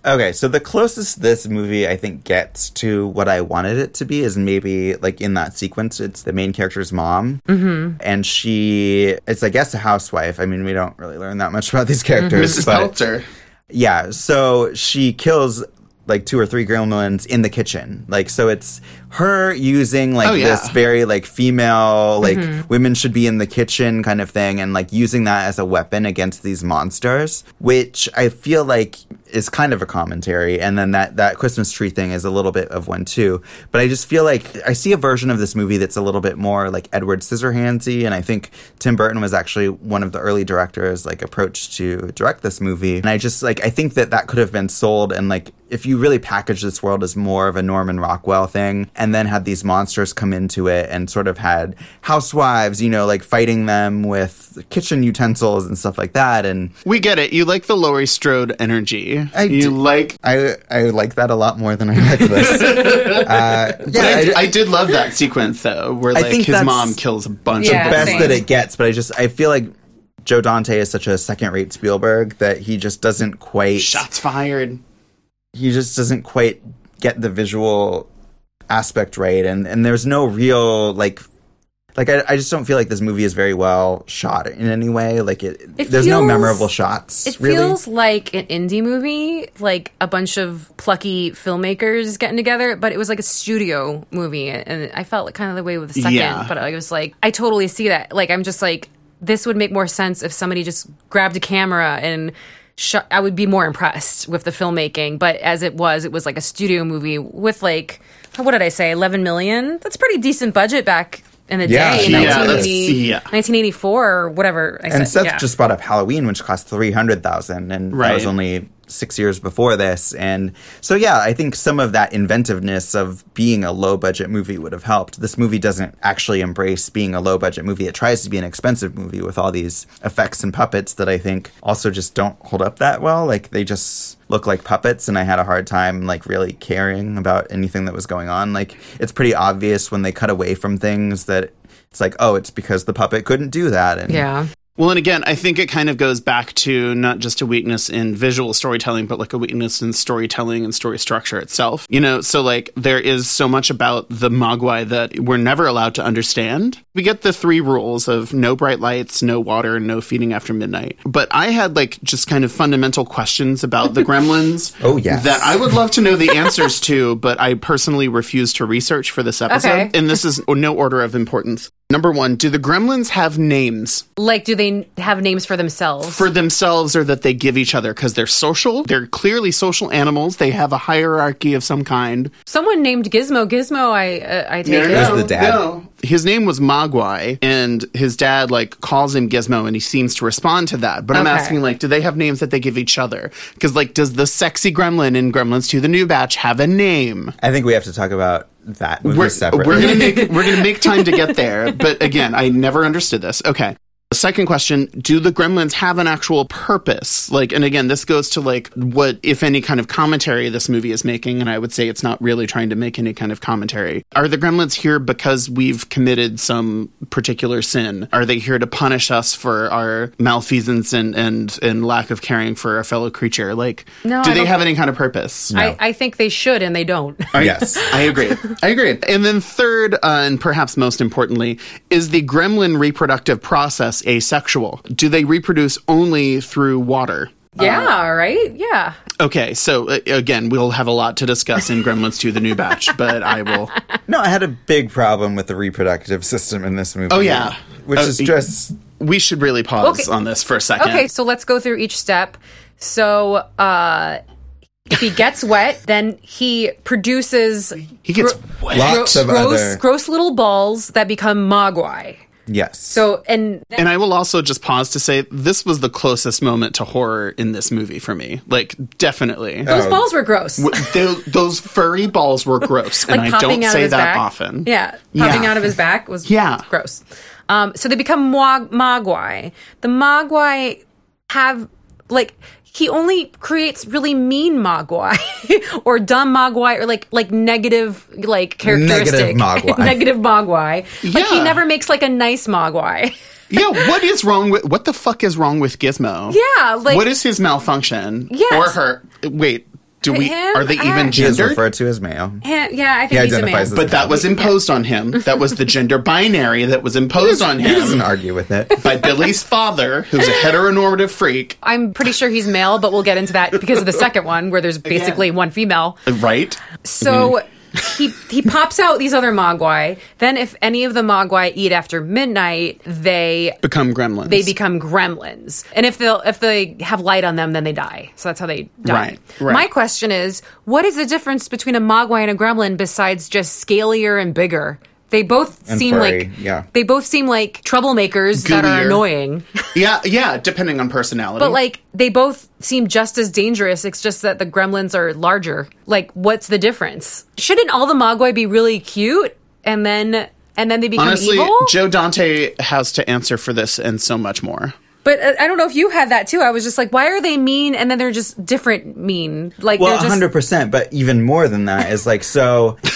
Okay, so the closest this movie I think gets to what I wanted it to be is maybe like in that sequence, it's the main character's mom, mm-hmm. and she it's I guess a housewife. I mean, we don't really learn that much about these characters, Mrs. but Peltzer. yeah. So she kills like two or three gremlins in the kitchen. Like so, it's her using like Oh, yeah. this very like female like mm-hmm. women should be in the kitchen kind of thing, and like using that as a weapon against these monsters, which I feel like is kind of a commentary. And then that that Christmas tree thing is a little bit of one too. But I just feel like I see a version of this movie that's a little bit more like Edward Scissorhandsy, and I think Tim Burton was actually one of the early directors like approached to direct this movie. And I just like I think that that could have been sold and like if you really package this world as more of a Norman Rockwell thing and then had these monsters come into it and sort of had housewives, you know, like fighting them with kitchen utensils and stuff like that. And We get it. You like the Laurie Strode energy. I you do- like. I I like that a lot more than I like this. uh, yeah, I, I- I did love that sequence though, where I like think his mom kills a bunch Yeah, of the best same. that it gets, but I just I feel like Joe Dante is such a second-rate Spielberg that he just doesn't quite shots fired. he just doesn't quite get the visual aspect right and and there's no real like like I, I just don't feel like this movie is very well shot in any way like it, It there's no memorable shots It really feels like an indie movie, like a bunch of plucky filmmakers getting together, but it was like a studio movie, and I felt like kind of the way with the second. Yeah. But I was like, I totally see that. Like, I'm just like, this would make more sense if somebody just grabbed a camera and. Sh- I would be more impressed with the filmmaking, but as it was, it was like a studio movie with like, what did I say, 11 million? That's pretty decent budget back in the Yeah, day, in yeah, that's- 1980, yeah. 1984 or whatever I said. and Seth yeah. just brought up Halloween, which cost three hundred thousand, and that was only six years before this. And so, yeah, I think some of that inventiveness of being a low budget movie would have helped. This movie doesn't actually embrace being a low budget movie. It tries to be an expensive movie with all these effects and puppets that I think also just don't hold up that well. Like they just look like puppets and I had a hard time like really caring about anything that was going on. Like it's pretty obvious when they cut away from things that it's like, oh, it's because the puppet couldn't do that. And yeah. Well, and again, I think it kind of goes back to not just a weakness in visual storytelling, but like a weakness in storytelling and story structure itself. You know, so like there is so much about the Mogwai that we're never allowed to understand. We get the three rules of no bright lights, no water, and no feeding after midnight. But I had like just kind of fundamental questions about the gremlins. Oh, yes. That I would love to know the answers to, but I personally refuse to research for this episode. Okay. And this is no order of importance. Number one, do the gremlins have names Like, do they have names for themselves? for themselves or that they give each other? Because they're social. They're clearly social animals. They have a hierarchy of some kind. Someone named Gizmo. Gizmo, I uh, I take it. Who's the dad? No. His name was Mogwai, and his dad like calls him Gizmo, and he seems to respond to that. But I'm Okay. asking, like, do they have names that they give each other? Because like, does the sexy gremlin in Gremlins 2: The New Batch have a name? I think we have to talk about that we're, we're gonna make we're gonna make time to get there. But again, I never understood this. Okay. The second question, do the gremlins have an actual purpose? Like, and again, this goes to like what, if any, kind of commentary this movie is making. And I would say it's not really trying to make any kind of commentary. Are the gremlins here because we've committed some particular sin? Are they here to punish us for our malfeasance and, and, and lack of caring for a fellow creature? Like, No, do I they have think- any kind of purpose? I, I think they should, and they don't. yes. I agree. I agree. And then third, uh, and perhaps most importantly, is the gremlin reproductive process asexual? Do they reproduce only through water? yeah, right? Yeah. Okay, so uh, again, we'll have a lot to discuss in Gremlins 2 The New Batch, but I will. No, I had a big problem with the reproductive system in this movie. Oh, yeah. Which Uh, is just We should really pause Okay. on this for a second. Okay, so let's go through each step. So, uh, if he gets wet, then he produces He gets gro- wet. Lots of gross, other- gross little balls that become mogwai. Yes. So, and And I will also just pause to say this was the closest moment to horror in this movie for me. Like, definitely. those Oh. balls were gross. W- tho- those furry balls were gross, like and I don't say that back. often. Yeah, Yeah. popping out of his back was Yeah. gross. Um, so they become Mwag- Mogwai. The Mogwai have like he only creates really mean Mogwai or dumb Mogwai or like like negative like characteristic Mogwai. negative Mogwai. Like he never makes like a nice Mogwai. Yeah, what is wrong with what the fuck is wrong with Gizmo? Yeah, like- what is his malfunction? Yes. or her? Wait, do we Him? are they even I- he is gendered? referred to as male. Eh, yeah, I think He he's a man. identifies as But that was imposed on him. That was the gender binary that was imposed on him. He doesn't him argue with it. by Billy's father, who's a heteronormative freak. I'm pretty sure he's male, but we'll get into that because of the second one where there's basically one female. Right? So he he pops out these other mogwai. Then, if any of the mogwai eat after midnight, they Become gremlins. they become gremlins. And if they if they have light on them, then they die. So that's how they die. Right, right. My question is, what is the difference between a mogwai and a gremlin besides just scalier and bigger? They both And seem furry, like yeah. they both seem like troublemakers that are annoying. Yeah, yeah, depending on personality. But like they both seem just as dangerous. It's just that the gremlins are larger. Like, what's the difference? Shouldn't all the mogwai be really cute and then and then they become honestly, evil? Joe Dante has to answer for this and so much more. but uh, I don't know if you had that too. I was just like, why are they mean? And then they're just different mean. Like Well, they're just hundred percent. But even more than that is like so.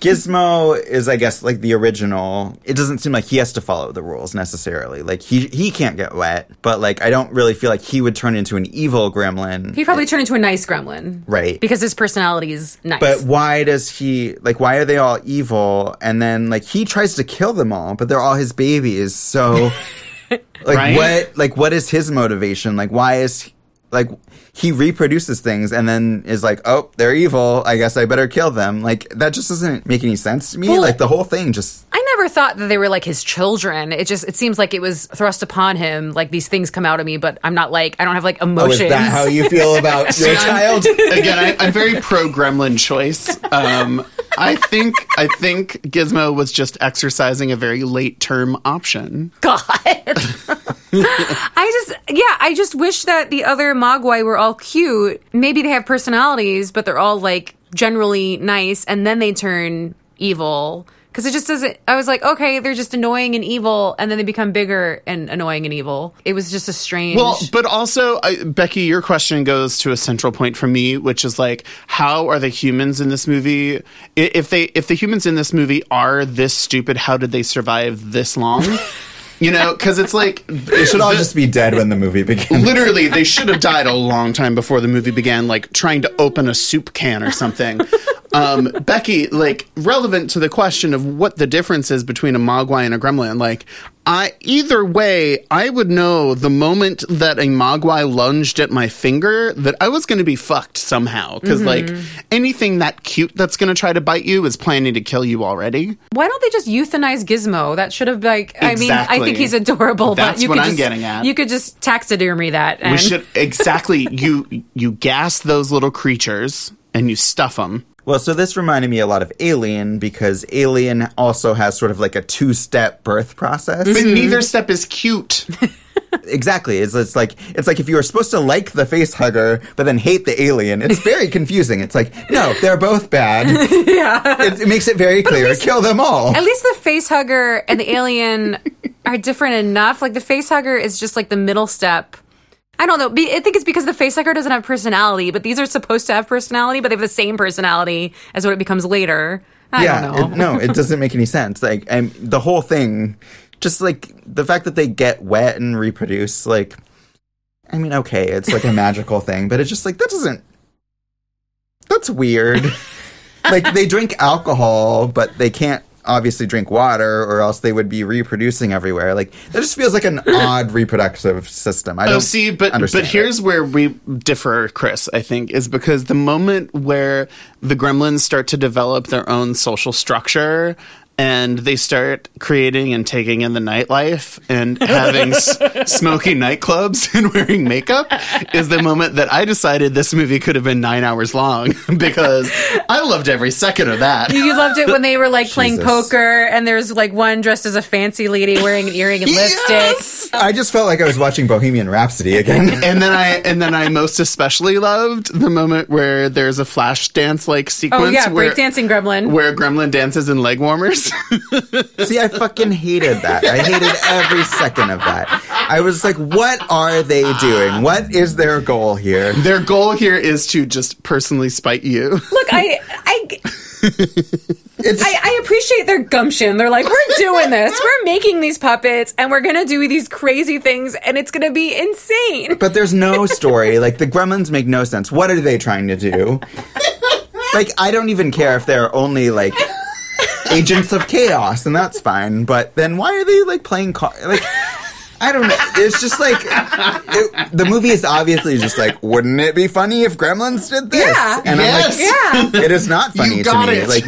Gizmo is, I guess, like the original. It doesn't seem like he has to follow the rules necessarily. Like he he can't get wet, but like I don't really feel like he would turn into an evil gremlin. he probably turn into a nice gremlin, Right. Because his personality is nice. But why does he like? Why are they all evil? And then like he tries to kill them all, but they're all his babies. So like Right? what? Like what is his motivation? Like why is like he reproduces things and then is like, oh, they're evil. I guess I better kill them. Like that just doesn't make any sense to me. Well- like the whole thing just. I never thought that they were like his children. It just it seems like it was thrust upon him. Like these things come out of me, but I'm not like I don't have like Oh, emotions. is that how you feel about your child? Again, I, I'm very pro gremlin choice. Um, I think I think Gizmo was just exercising a very late term option. God. I just, yeah, I just wish that the other Mogwai were all cute. Maybe they have personalities, but they're all like generally nice, and then they turn evil. Because it just doesn't. I was like, okay, they're just annoying and evil, and then they become bigger and annoying and evil. It was just a strange. Well, but also, I, Becky, your question goes to a central point for me, which is like, how are the humans in this movie? If they, if the humans in this movie are this stupid, how did they survive this long? You know, because it's like They should all just be dead when the movie begins. Literally, they should have died a long time before the movie began, like trying to open a soup can or something. Um, Becky, like relevant to the question of what the difference is between a Mogwai and a Gremlin, like I either way, I would know the moment that a mogwai lunged at my finger that I was going to be fucked somehow. Because mm-hmm. like anything that cute that's going to try to bite you is planning to kill you already. Why don't they just euthanize Gizmo? That should have like. I mean, I think he's adorable, That's but you what could I'm just, getting at. You could just taxidermy that. And We should exactly you you gas those little creatures and you stuff them. Well, so this reminded me a lot of Alien because Alien also has sort of like a two-step birth process. But mm-hmm. neither step is cute. exactly. It's, it's like it's like if you were supposed to like the face hugger but then hate the alien. It's very confusing. It's like no, they're both bad. yeah, it, it makes it very clear. Kill them all. At least the face hugger and the alien are different enough. Like the face hugger is just like the middle step. I don't know. I think it's because the face hugger doesn't have personality, but these are supposed to have personality, but they have the same personality as what it becomes later. I yeah, don't know. It, no, it doesn't make any sense. Like, and the whole thing, just like the fact that they get wet and reproduce. Like, I mean, okay, it's like a magical thing, but it's just like that doesn't. That's weird. like they drink alcohol, but they can't obviously drink water, or else they would be reproducing everywhere. Like that just feels like an odd reproductive system. I oh, don't Oh, see, but understand but it. here's where we differ, Chris. I think is because the moment where the gremlins start to develop their own social structure and they start creating and taking in the nightlife and having s- smoky nightclubs and wearing makeup is the moment that I decided this movie could have been nine hours long because I loved every second of that. You loved it when they were like playing Jesus. poker, and there's like one dressed as a fancy lady wearing an earring and lipstick. I just felt like I was watching Bohemian Rhapsody again. and then I and then I most especially loved the moment where there's a flash dance like sequence Oh yeah, where, breakdancing gremlin. where gremlin dances in leg warmers. See, I fucking hated that. I hated every second of that. I was like, what are they doing? What is their goal here? Their goal here is to just personally spite you. Look, I, I, It's I, I appreciate their gumption. They're like, we're doing this. We're making these puppets, and we're gonna do these crazy things, and it's gonna be insane. but there's no story. Like the gremlins make no sense. What are they trying to do? Like I don't even care if they're only like agents of chaos, and that's fine. But then why are they like playing car? Like I don't know. It's just like it, the movie is obviously just like, wouldn't it be funny if Gremlins did this? Yeah. And Yes. I'm like, Yeah. it is not funny You to me. it. Like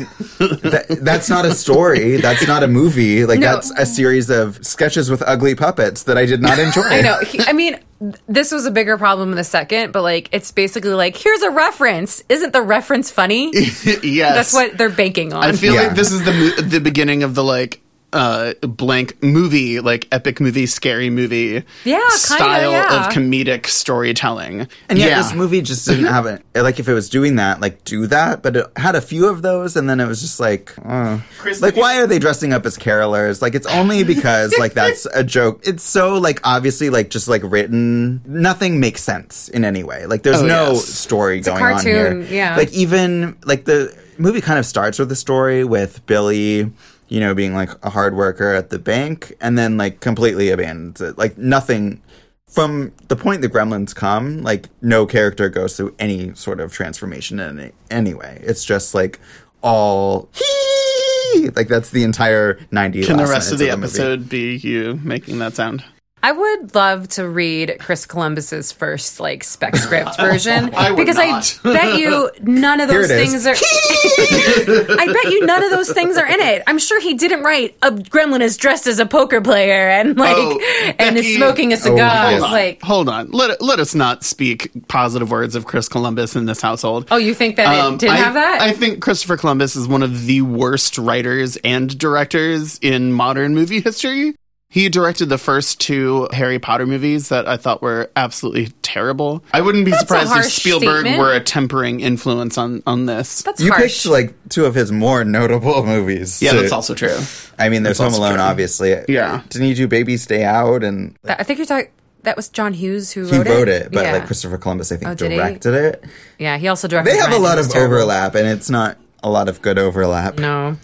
that, that's not a story. That's not a movie. Like No. that's a series of sketches with ugly puppets that I did not enjoy. I know. He- I mean, this was a bigger problem in the second, but like, it's basically like, here's a reference. Isn't the reference funny? yes, That's what they're banking on. I feel Yeah. like this is the the beginning of the like uh blank movie like epic movie scary movie Yeah, kinda, style yeah. of comedic storytelling And yet yeah this movie just didn't have it. Like if it was doing that, like do that, but it had a few of those, and then it was just like, uh, Chris, like did you- why are they dressing up as carolers? Like it's only because like that's a joke. It's so like obviously like just like written. Nothing makes sense in any way. Like there's Oh, no yes. story a going on cartoon, here. yeah. Like even like the movie kind of starts with a story with Billy. You know, being like a hard worker at the bank, and then like completely abandons it. Like nothing from the point the gremlins come, like no character goes through any sort of transformation in any anyway. It's just like all like that's the entire ninety. can the rest of the movie. episode be you making that sound I would love to read Chris Columbus's first like spec script version I would because not. I bet you none of those it is. things are. I bet you none of those things are in it. I'm sure he didn't write a gremlin is dressed as a poker player and like Oh, and is smoking a cigar. yes. hold on Like, hold on let let us not speak positive words of Chris Columbus in this household oh, you think that Um, it didn't I, have that? I think Christopher Columbus is one of the worst writers and directors in modern movie history. He directed the first two Harry Potter movies that I thought were absolutely terrible. I wouldn't be That's surprised if Spielberg statement. were a tempering influence on on this. That's You harsh. picked like two of his more notable movies. yeah, to- that's also true. I mean, there's Home Alone, true. obviously. Yeah. Didn't he do Baby's Day Out? And That- I think you're talking. That was John Hughes who wrote, he wrote, wrote it, but yeah. like Christopher Columbus, I think, Oh, did he? directed it. yeah, he also directed. They have a lot of terrible. overlap, and it's not a lot of good overlap. No,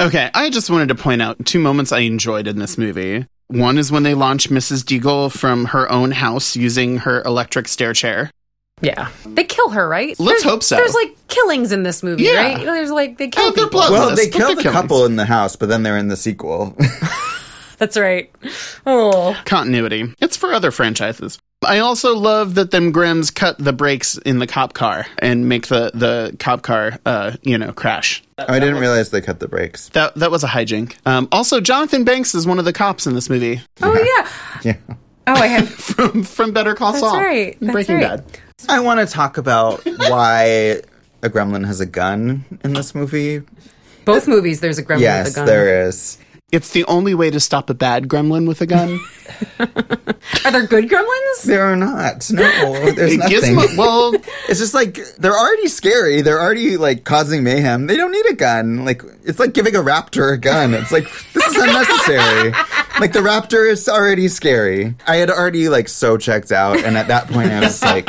Okay, I just wanted to point out two moments I enjoyed in this movie. One is when they launch Mrs. Deagle from her own house using her electric stair chair. yeah, they kill her, right? Let's There's- hope so. There's like killings in this movie, Yeah. right? There's like they kill Oh, people. Well, they kill the couple in the house, but then they're in the sequel. That's right. Oh, Continuity. It's for other franchises. I also love that them Grims cut the brakes in the cop car and make the, the cop car, uh, you know, crash. Oh, I didn't realize they cut the brakes. That that was a hijink. Um, also, Jonathan Banks is one of the cops in this movie oh yeah. Yeah. Oh, I had. from from Better Call That's Saul. right. That's Breaking right. Bad. I want to talk about why a gremlin has a gun in this movie. Both movies, there's a gremlin yes, with a gun. Yes, there is. It's the only way to stop a bad gremlin with a gun. Are there good gremlins? There are not. No, there's It gives nothing. them a- well, It's just like they're already scary. They're already like causing mayhem. They don't need a gun. Like it's like giving a raptor a gun. It's like this is unnecessary. like the raptor is already scary. I had already like so checked out, and at that point I was like,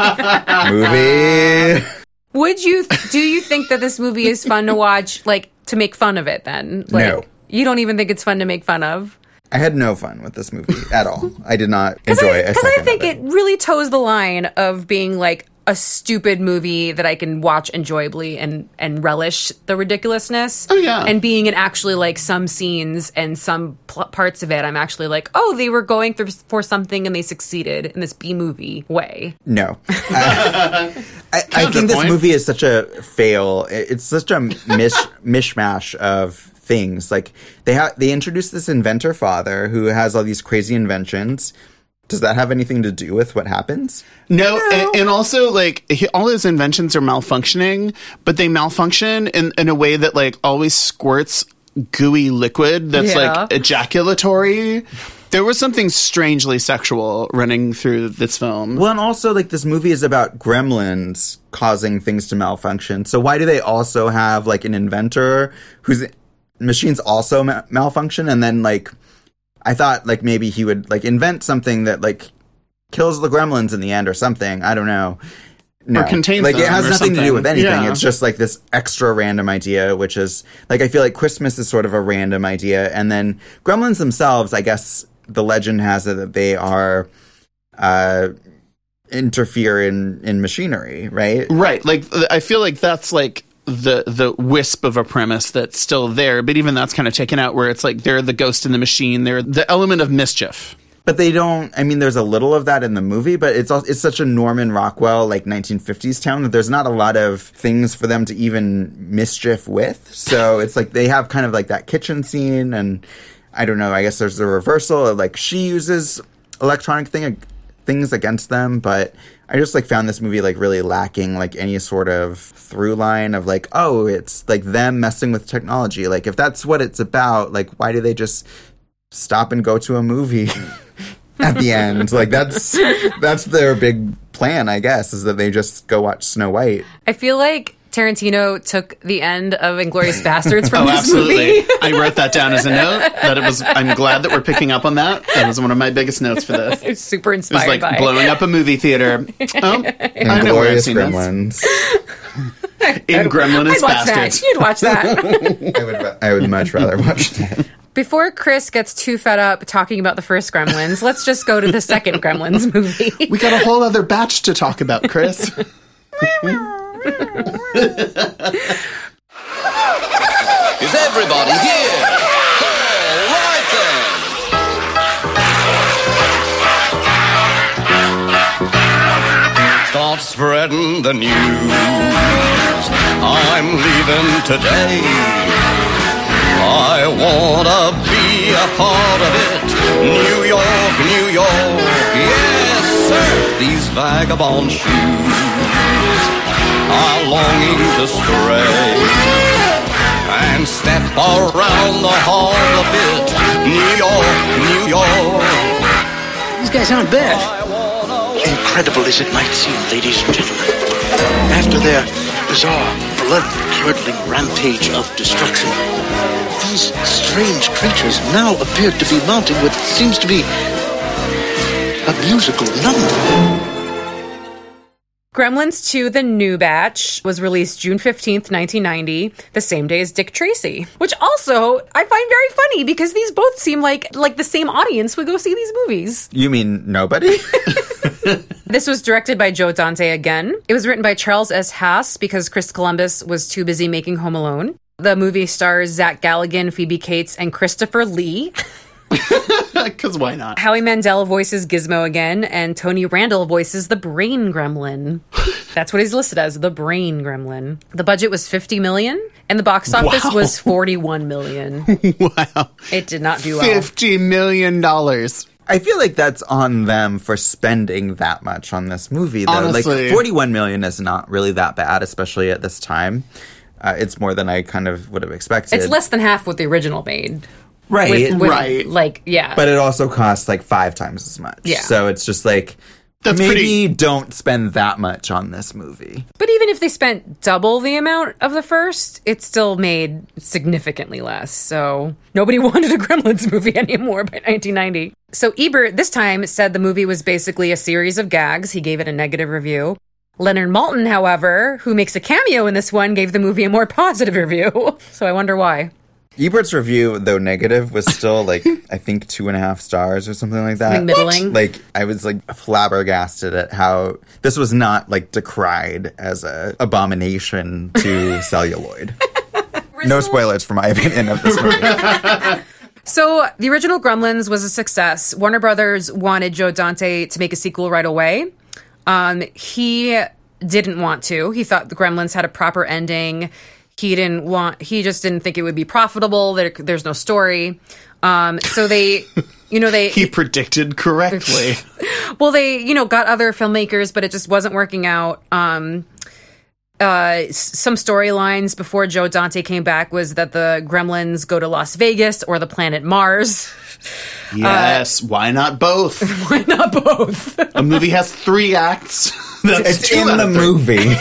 movie. Would you? Do you think that this movie is fun to watch? Like to make fun of it? Then, like, No. You don't even think it's fun to make fun of? I had no fun with this movie at all. I did not enjoy a Because I think of it really toes the line of being like a stupid movie that I can watch enjoyably and and relish the ridiculousness. Oh, yeah. and being in actually like some scenes and some pl- parts of it, I'm actually like, oh, they were going through for something and they succeeded in this B movie way. No. Uh, I, I think this movie is such a fail. It's such a mish, mishmash of things. Like they have they introduced this inventor father who has all these crazy inventions. Does that have anything to do with what happens? No, and, and also like he, all his inventions are malfunctioning, but they malfunction in, in a way that like always squirts gooey liquid that's Yeah. like ejaculatory. There was something strangely sexual running through this film. Well, and also like this movie is about gremlins causing things to malfunction. So why do they also have like an inventor whose machines also ma- malfunction? And then like, I thought like maybe he would like invent something that like kills the gremlins in the end or something. I don't know. No. contains like it has or nothing to do with anything. Yeah. It's just like this extra random idea, which is like I feel like Christmas is sort of a random idea, and then Gremlins themselves, I guess the legend has it that they are uh interfere in in machinery, right? Right. Like I feel like that's like the the wisp of a premise that's still there, but even that's kind of taken out where it's like they're the ghost in the machine, they're the element of mischief. But they don't. I mean, there's a little of that in the movie, but it's all, it's such a Norman Rockwell like 1950s town that there's not a lot of things for them to even mischief with. So it's like they have kind of like that kitchen scene, and I don't know. I guess there's the reversal of like she uses electronic thing things against them, but I just like found this movie like really lacking like any sort of through line of like oh it's like them messing with technology. Like if that's what it's about, like why do they just stop and go to a movie at the end. Like that's that's their big plan, I guess, is that they just go watch Snow White. I feel like Tarantino took the end of Inglourious Basterds from Oh, this absolutely. movie. I wrote that down as a note. That it was. I'm glad that we're picking up on that. That was one of my biggest notes for this. It's super It was inspired like by. blowing up a movie theater. Oh, I know where I've Glorious seen this. Gremlins. In Gremlin I'd is watch Bastards. that. You'd watch that. I would I would much rather watch that. Before Chris gets too fed up talking about the first Gremlins, let's just go to the second Gremlins movie. We got a whole other batch to talk about, Chris. Is everybody here? All right then. Start spreading the news. I'm leaving today. I wanna be a part of it. New York, New York, yes sir. These vagabond shoes are longing to stray and step around the hall a bit. New York, New York. These guys aren't bad. Incredible as it might seem, ladies and gentlemen, after their bizarre, blood-curdling rampage of destruction, these strange creatures now appear to be mounting what seems to be a musical number. Gremlins 2 The New Batch was released June 15th, 1990, the same day as Dick Tracy, which also I find very funny because these both seem like like the same audience would go see these movies. You mean nobody? This was directed by Joe Dante again. It was written by Charles S. Haas because Chris Columbus was too busy making Home Alone. The movie stars Zach Galligan, Phoebe Cates, and Christopher Lee. Because why not? Howie Mandel voices Gizmo again, and Tony Randall voices the Brain Gremlin. That's what he's listed as, the Brain Gremlin. The budget was 50 million, and the box office Wow. was 41 million. wow. It did not do well. Fifty million dollars. I feel like that's on them for spending that much on this movie. Though, Honestly. like forty-one million is not really that bad, especially at this time. Uh, it's more than I kind of would have expected. It's less than half what the original made. Right? With, with, Right. Like, yeah. but it also costs like five times as much. Yeah. So it's just like That's maybe pretty- don't spend that much on this movie. But even if they spent double the amount of the first, it still made significantly less. So nobody wanted a Gremlins movie anymore by 1990. So Ebert this time said the movie was basically a series of gags. He gave it a negative review. Leonard Maltin, however, who makes a cameo in this one, gave the movie a more positive review. So I wonder why. Ebert's review, though negative, was still like I think two and a half stars or something like that. Something middling. Like I was like flabbergasted at how this was not like decried as a abomination to celluloid. no spoilers for my opinion of this movie. So the original Gremlins was a success. Warner Brothers wanted Joe Dante to make a sequel right away. Um, he didn't want to. He thought the Gremlins had a proper ending. He didn't want. He just didn't think it would be profitable. There, there's no story. Um, so they, you know, they He predicted correctly. well, they, you know, got other filmmakers, but it just wasn't working out. Um, uh, some storylines before Joe Dante came back was that the Gremlins go to Las Vegas or the planet Mars. yes. why not both? Why not both? A movie has three acts. That's It's in the of three. movie.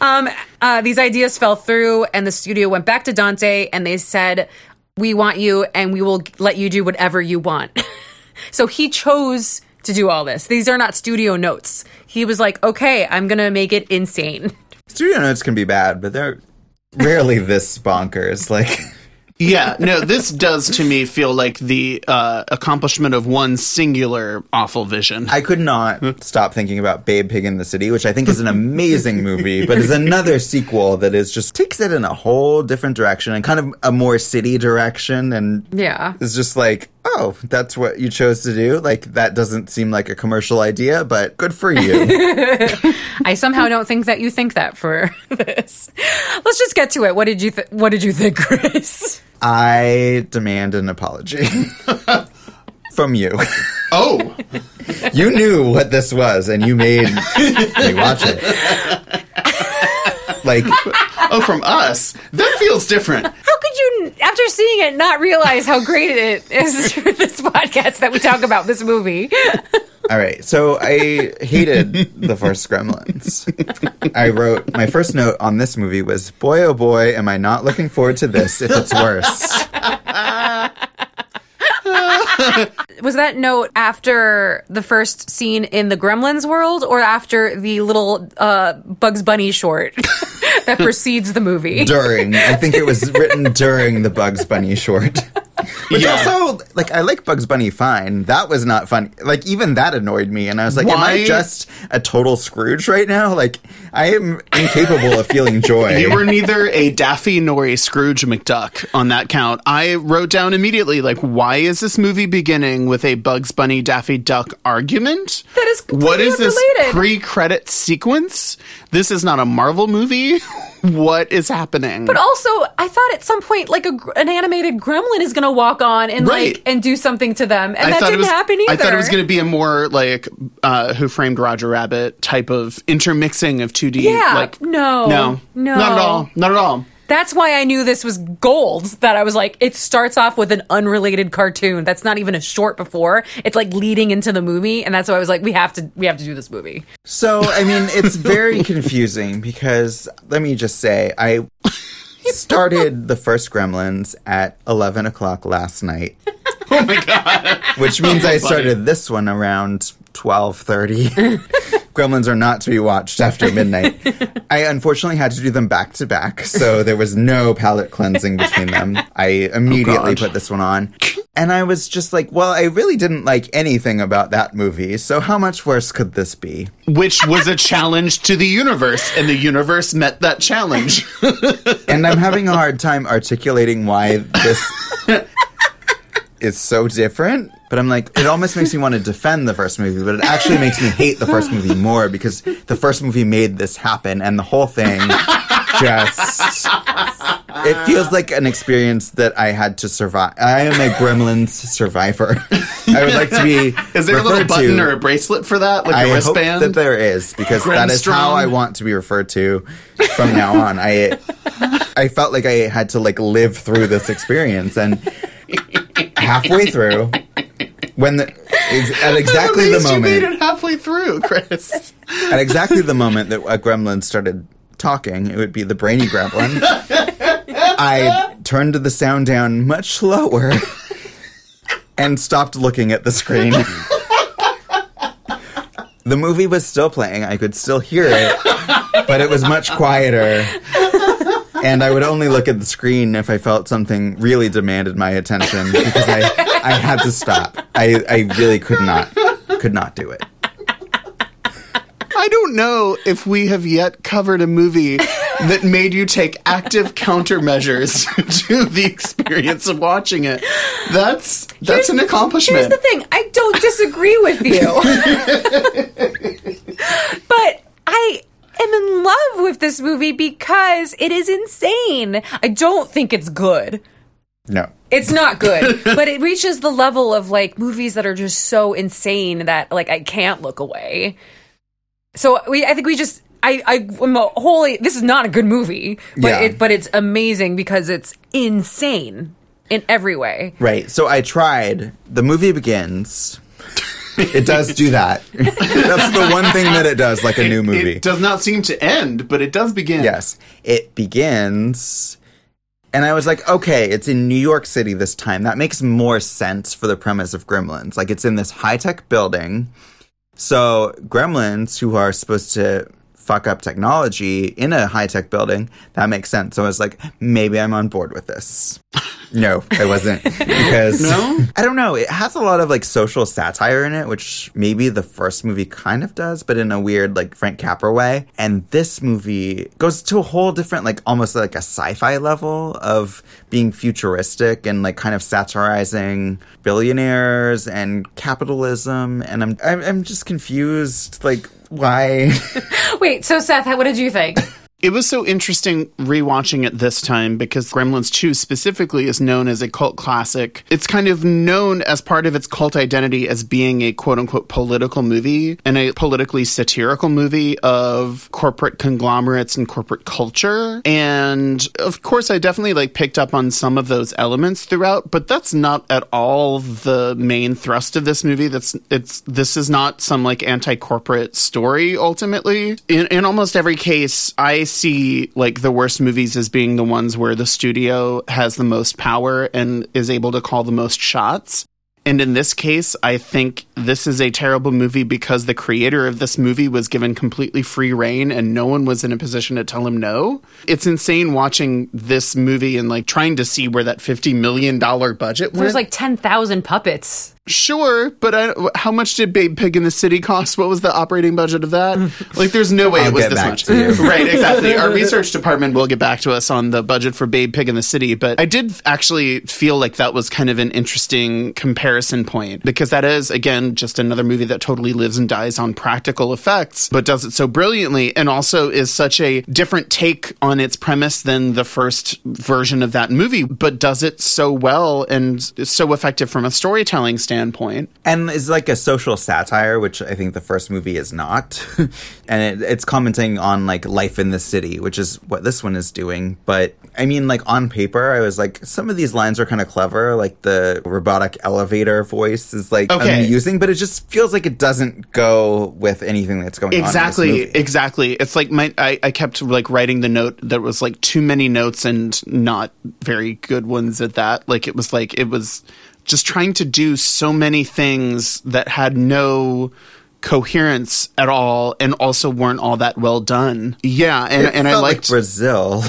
uh, these ideas fell through, and the studio went back to Dante and they said, "We want you, and we will let you do whatever you want." so he chose to do all this. These are not studio notes. He was like, "Okay, I'm gonna make it insane." Studio notes can be bad, but they're rarely this bonkers. Like Yeah, no, this does to me feel like the uh, accomplishment of one singular awful vision. I could not stop thinking about Babe Pig in the City, which I think is an amazing movie, but is another sequel that is just takes it in a whole different direction and kind of a more city direction and Yeah. it's just like, oh, that's what you chose to do. Like that doesn't seem like a commercial idea, but good for you. I somehow don't think that you think that for this. Let's just get to it. What did you th- What did you think, Chris? I demand an apology from you. Oh, You knew what this was and you made me watch it. Like oh, from us. That feels different. How could you, after seeing it, not realize how great it is for this podcast that we talk about this movie? All right, so I hated the first Gremlins. I wrote my first note on this movie was, "Boy, oh boy, am I not looking forward to this if it's worse." Was that note after the first scene in the Gremlins world, or after the little uh, Bugs Bunny short that precedes the movie? During, I think it was written during the Bugs Bunny short. Which Yeah. also, like, I like Bugs Bunny fine. That was not funny. Like, even that annoyed me, and I was like, "Am I Why- just a total Scrooge right now? Like, I am incapable of feeling joy." You were neither a Daffy nor a Scrooge McDuck on that count. I wrote down immediately, like, why is this movie beginning with a Bugs Bunny Daffy Duck argument? That is What is this unrelated. pre-credit sequence? This is not a Marvel movie. what is happening? But also, I thought at some point, like a, an animated gremlin is going to walk on and Right. like and do something to them, and I that didn't was, happen either. I thought it was going to be a more like uh, Who Framed Roger Rabbit type of intermixing of 2D. Yeah, like, no, no, no. not at all, not at all. That's why I knew this was gold. That I was like, it starts off with an unrelated cartoon. That's not even a short before. It's like leading into the movie, and that's why I was like, we have to, we have to do this movie. So, I mean, it's very confusing because let me just say, I started the first Gremlins at 11 o'clock last night. Oh my god! Which means I started this one around 12.30. Gremlins are not to be watched after midnight. I unfortunately had to do them back to back, so there was no palate cleansing between them. I oh, immediately God. put this one on. And I was just like, well, I really didn't like anything about that movie, so how much worse could this be? Which was a challenge to the universe, and the universe met that challenge. and I'm having a hard time articulating why this is so different. But I'm like, it almost makes me want to defend the first movie, but it actually makes me hate the first movie more because the first movie made this happen and the whole thing just. It feels like an experience that I had to survive. I am a Gremlins survivor. I would like to be. Is there a little button to- or a bracelet for that, like I a hope wristband? that there is because that is how I want to be referred to from now on. I I felt like I had to like live through this experience and halfway through when the at exactly the least you made moment it halfway through, Chris. at exactly the moment that a gremlin started talking, it would be the brainy gremlin. I turned the sound down much lower and stopped looking at the screen. the movie was still playing. I could still hear it, but it was much quieter. And I would only look at the screen if I felt something really demanded my attention because I, I had to stop. I, I really could not could not do it. I don't know if we have yet covered a movie that made you take active countermeasures to the experience of watching it. That's that's an accomplishment. Here's the thing I don't disagree with you. but I am in love with this movie because it is insane. I don't think it's good. No. It's not good, but it reaches the level of like movies that are just so insane that like I can't look away. So we, I think we just, I, I, am a wholly. This is not a good movie, but Yeah. it, but it's amazing because it's insane in every way. Right. So I tried. The movie begins. It does do that. That's the one thing that it does, like a new movie. It does not seem to end, but it does begin. Yes. It begins. And I was like, okay, it's in New York City this time. That makes more sense for the premise of Gremlins. Like, it's in this high tech building. So, Gremlins, who are supposed to fuck up technology in a high tech building, that makes sense. So, I was like, maybe I'm on board with this. No, I wasn't. Because No? I don't know. It has a lot of like social satire in it, which maybe the first movie kind of does, but in a weird like Frank Capra way. And this movie goes to a whole different, like almost like a sci-fi level of being futuristic and like kind of satirizing billionaires and capitalism. And I'm, I'm just confused. Like why? Wait, so Seth, what did you think? It was so interesting rewatching it this time because Gremlins 2 specifically is known as a cult classic. It's kind of known as part of its cult identity as being a quote unquote political movie and a politically satirical movie of corporate conglomerates and corporate culture. And of course, I definitely like picked up on some of those elements throughout, but that's not at all the main thrust of this movie. That's it's this is not some like anti-corporate story ultimately. In in almost every case, I see like the worst movies as being the ones where the studio has the most power and is able to call the most shots. And in this case, I think this is a terrible movie because the creator of this movie was given completely free rein and no one was in a position to tell him no. It's insane watching this movie and like trying to see where that $50 million budget went. There's like 10,000 puppets. Sure, but I, how much did Babe Pig in the City cost? What was the operating budget of that? like, there's no way I'll it was this much. right, exactly. Our research department will get back to us on the budget for Babe Pig in the City, but I did actually feel like that was kind of an interesting comparison point because that is, again, just another movie that totally lives and dies on practical effects, but does it so brilliantly and also is such a different take on its premise than the first version of that movie, but does it so well and so effective from a storytelling standpoint. And is like a social satire, which I think the first movie is not. and it, it's commenting on like life in the city, which is what this one is doing. But I mean, like on paper, I was like, some of these lines are kind of clever. Like the robotic elevator voice is like Okay. amusing, but it just feels like it doesn't go with anything that's going Exactly, on. in this movie. exactly. It's like my I, I kept like writing the note that was like too many notes and not very good ones at that. Like it was like it was just trying to do so many things that had no coherence at all and also weren't all that well done. Yeah, and It and I liked like Brazil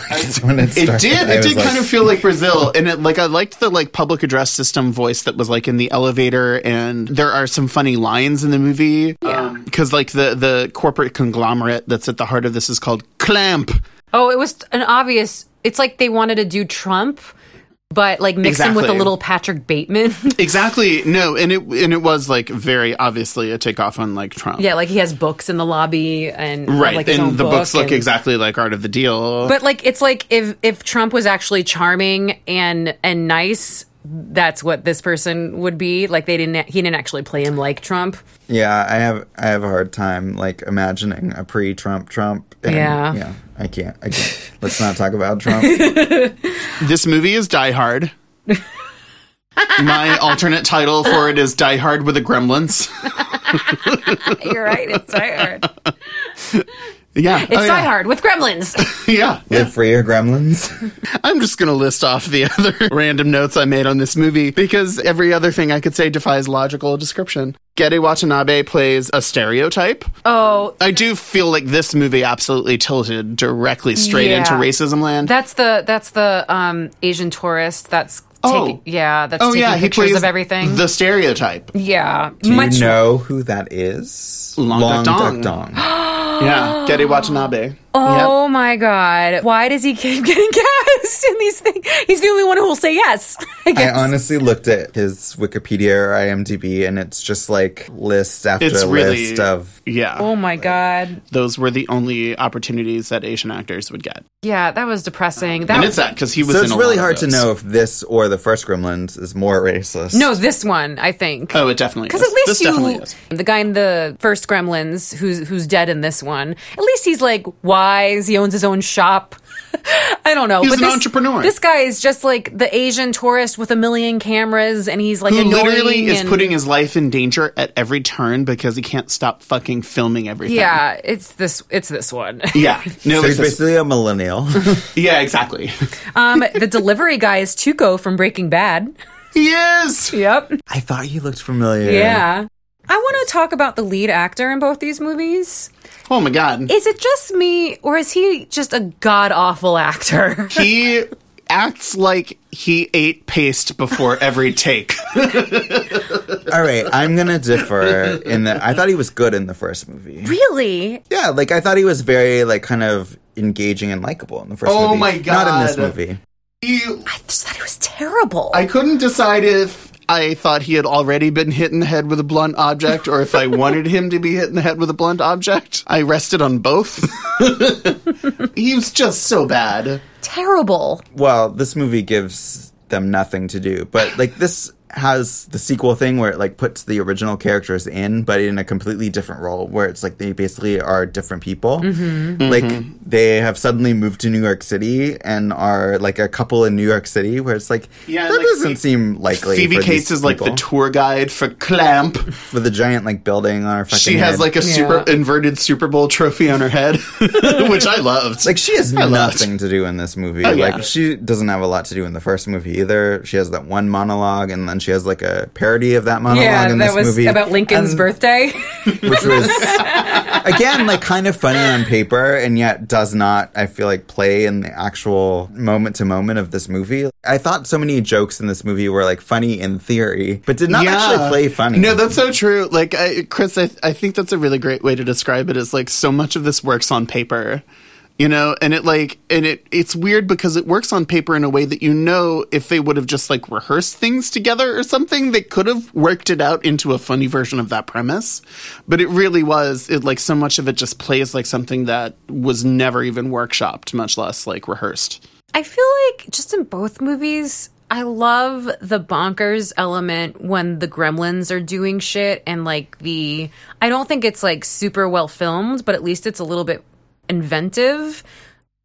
when it It did. It was did like- kind of feel like Brazil, and it like I liked the like public address system voice that was like in the elevator, and there are some funny lines in the movie. Yeah, um, because like the the corporate conglomerate that's at the heart of this is called Clamp. Oh, it was an obvious. It's like they wanted to do Trump, but like mix him with a little Patrick Bateman. Exactly. No, and it and it was like very obviously a takeoff on like Trump. yeah, like he has books in the lobby and Right. like his and own the book books look and- exactly like Art of the Deal. But like it's like if if Trump was actually charming and and nice, that's what this person would be. Like they didn't he didn't actually play him like Trump. Yeah, I have I have a hard time like imagining a pre-Trump Trump. And, Yeah. yeah, I can't. I can't. Let's not talk about Trump. this movie is Die Hard. My alternate title for it is Die Hard with the Gremlins. You're right, it's Die Hard. Yeah. It's oh, Die yeah. Hard with gremlins. Yeah. Live free or gremlins. I'm just going to list off the other random notes I made on this movie because every other thing I could say defies logical description. Gedde Watanabe plays a stereotype. Oh, I do feel like this movie absolutely tilted directly straight Yeah. into racism land. that's the that's the um Asian tourist that's Oh. taking yeah, that's oh taking yeah, he pictures plays of everything. The stereotype. yeah. Do Much you know who that is? Long Duck Dong. Dong. yeah, Gedde Watanabe. Oh my god. Why does he keep getting cast in these things? He's the only one who will say yes. I I honestly looked at his Wikipedia or IMDb, and it's just like list after It's really list of. yeah. oh my god. Those were the only opportunities that Asian actors would get, Yeah, that was depressing. That and was, it's that because he was. So in it's a really lot hard to know if this or the first Gremlins is more racist. No, this one, I think. Oh, it definitely Because at least this you, definitely is. the guy in the first Gremlins, who's who's dead in this one, at least he's like wise. He owns his own shop. I don't know. He's but an this, entrepreneur. This guy is just like the Asian tourist with a million cameras, and he's like Who literally is and- putting his life in danger at every turn because he can't stop fucking filming everything. Yeah, it's this. It's this one. Yeah. No, So it's he's basically a millennial. yeah, exactly. Um, the delivery guy is Tuco from Breaking Bad. he is. Yep. I thought he looked familiar. Yeah. I want to talk about the lead actor in both these movies. Oh my god. Is it just me, or is he just a god awful actor? He acts like he ate paste before every take. All right, I'm gonna differ in that I thought he was good in the first movie. really? Yeah, like I thought he was very like kind of engaging and likable in the first Oh movie. my god. Not in this movie. He, I just thought he was terrible. I couldn't decide if I thought he had already been hit in the head with a blunt object or if I wanted him to be hit in the head with a blunt object. I rested on both. he was just so bad. terrible. Well, this movie gives them nothing to do, but like this has the sequel thing where it like puts the original characters in, but in a completely different role, where it's like they basically are different people. Mm-hmm. Like they have suddenly moved to New York City and are like a couple in New York City, where it's like Yeah, that like, doesn't Phoe- seem likely. Phoebe for Cates these is like the tour guide for Clamp. with a giant like building on her fucking. She has head. like a super inverted Super Bowl trophy on her head, which I loved. Like she has I loved. nothing to do in this movie. Oh, yeah. Like she doesn't have a lot to do in the first movie either. She has that one monologue, and then she has like a parody of that monologue yeah, in that this was movie about Lincoln's And- birthday. which was again like kind of funny on paper, and yet does not. I feel like play in the actual moment to moment of this movie. I thought so many jokes in this movie were like funny in theory, but did not actually play funny. No, that's so true. Like, I, Chris, I, I think that's a really great way to describe it. Is like so much of this works on paper, you know, and it like, and it it's weird because it works on paper in a way that you know if they would have just like rehearsed things together or something, they could have worked it out into a funny version of that premise. But it really was it like so much of it just plays like something that was never even workshopped, much less like rehearsed. I feel like just in both movies, I love the bonkers element when the gremlins are doing shit and like the I don't think it's like super well filmed, but at least it's a little bit inventive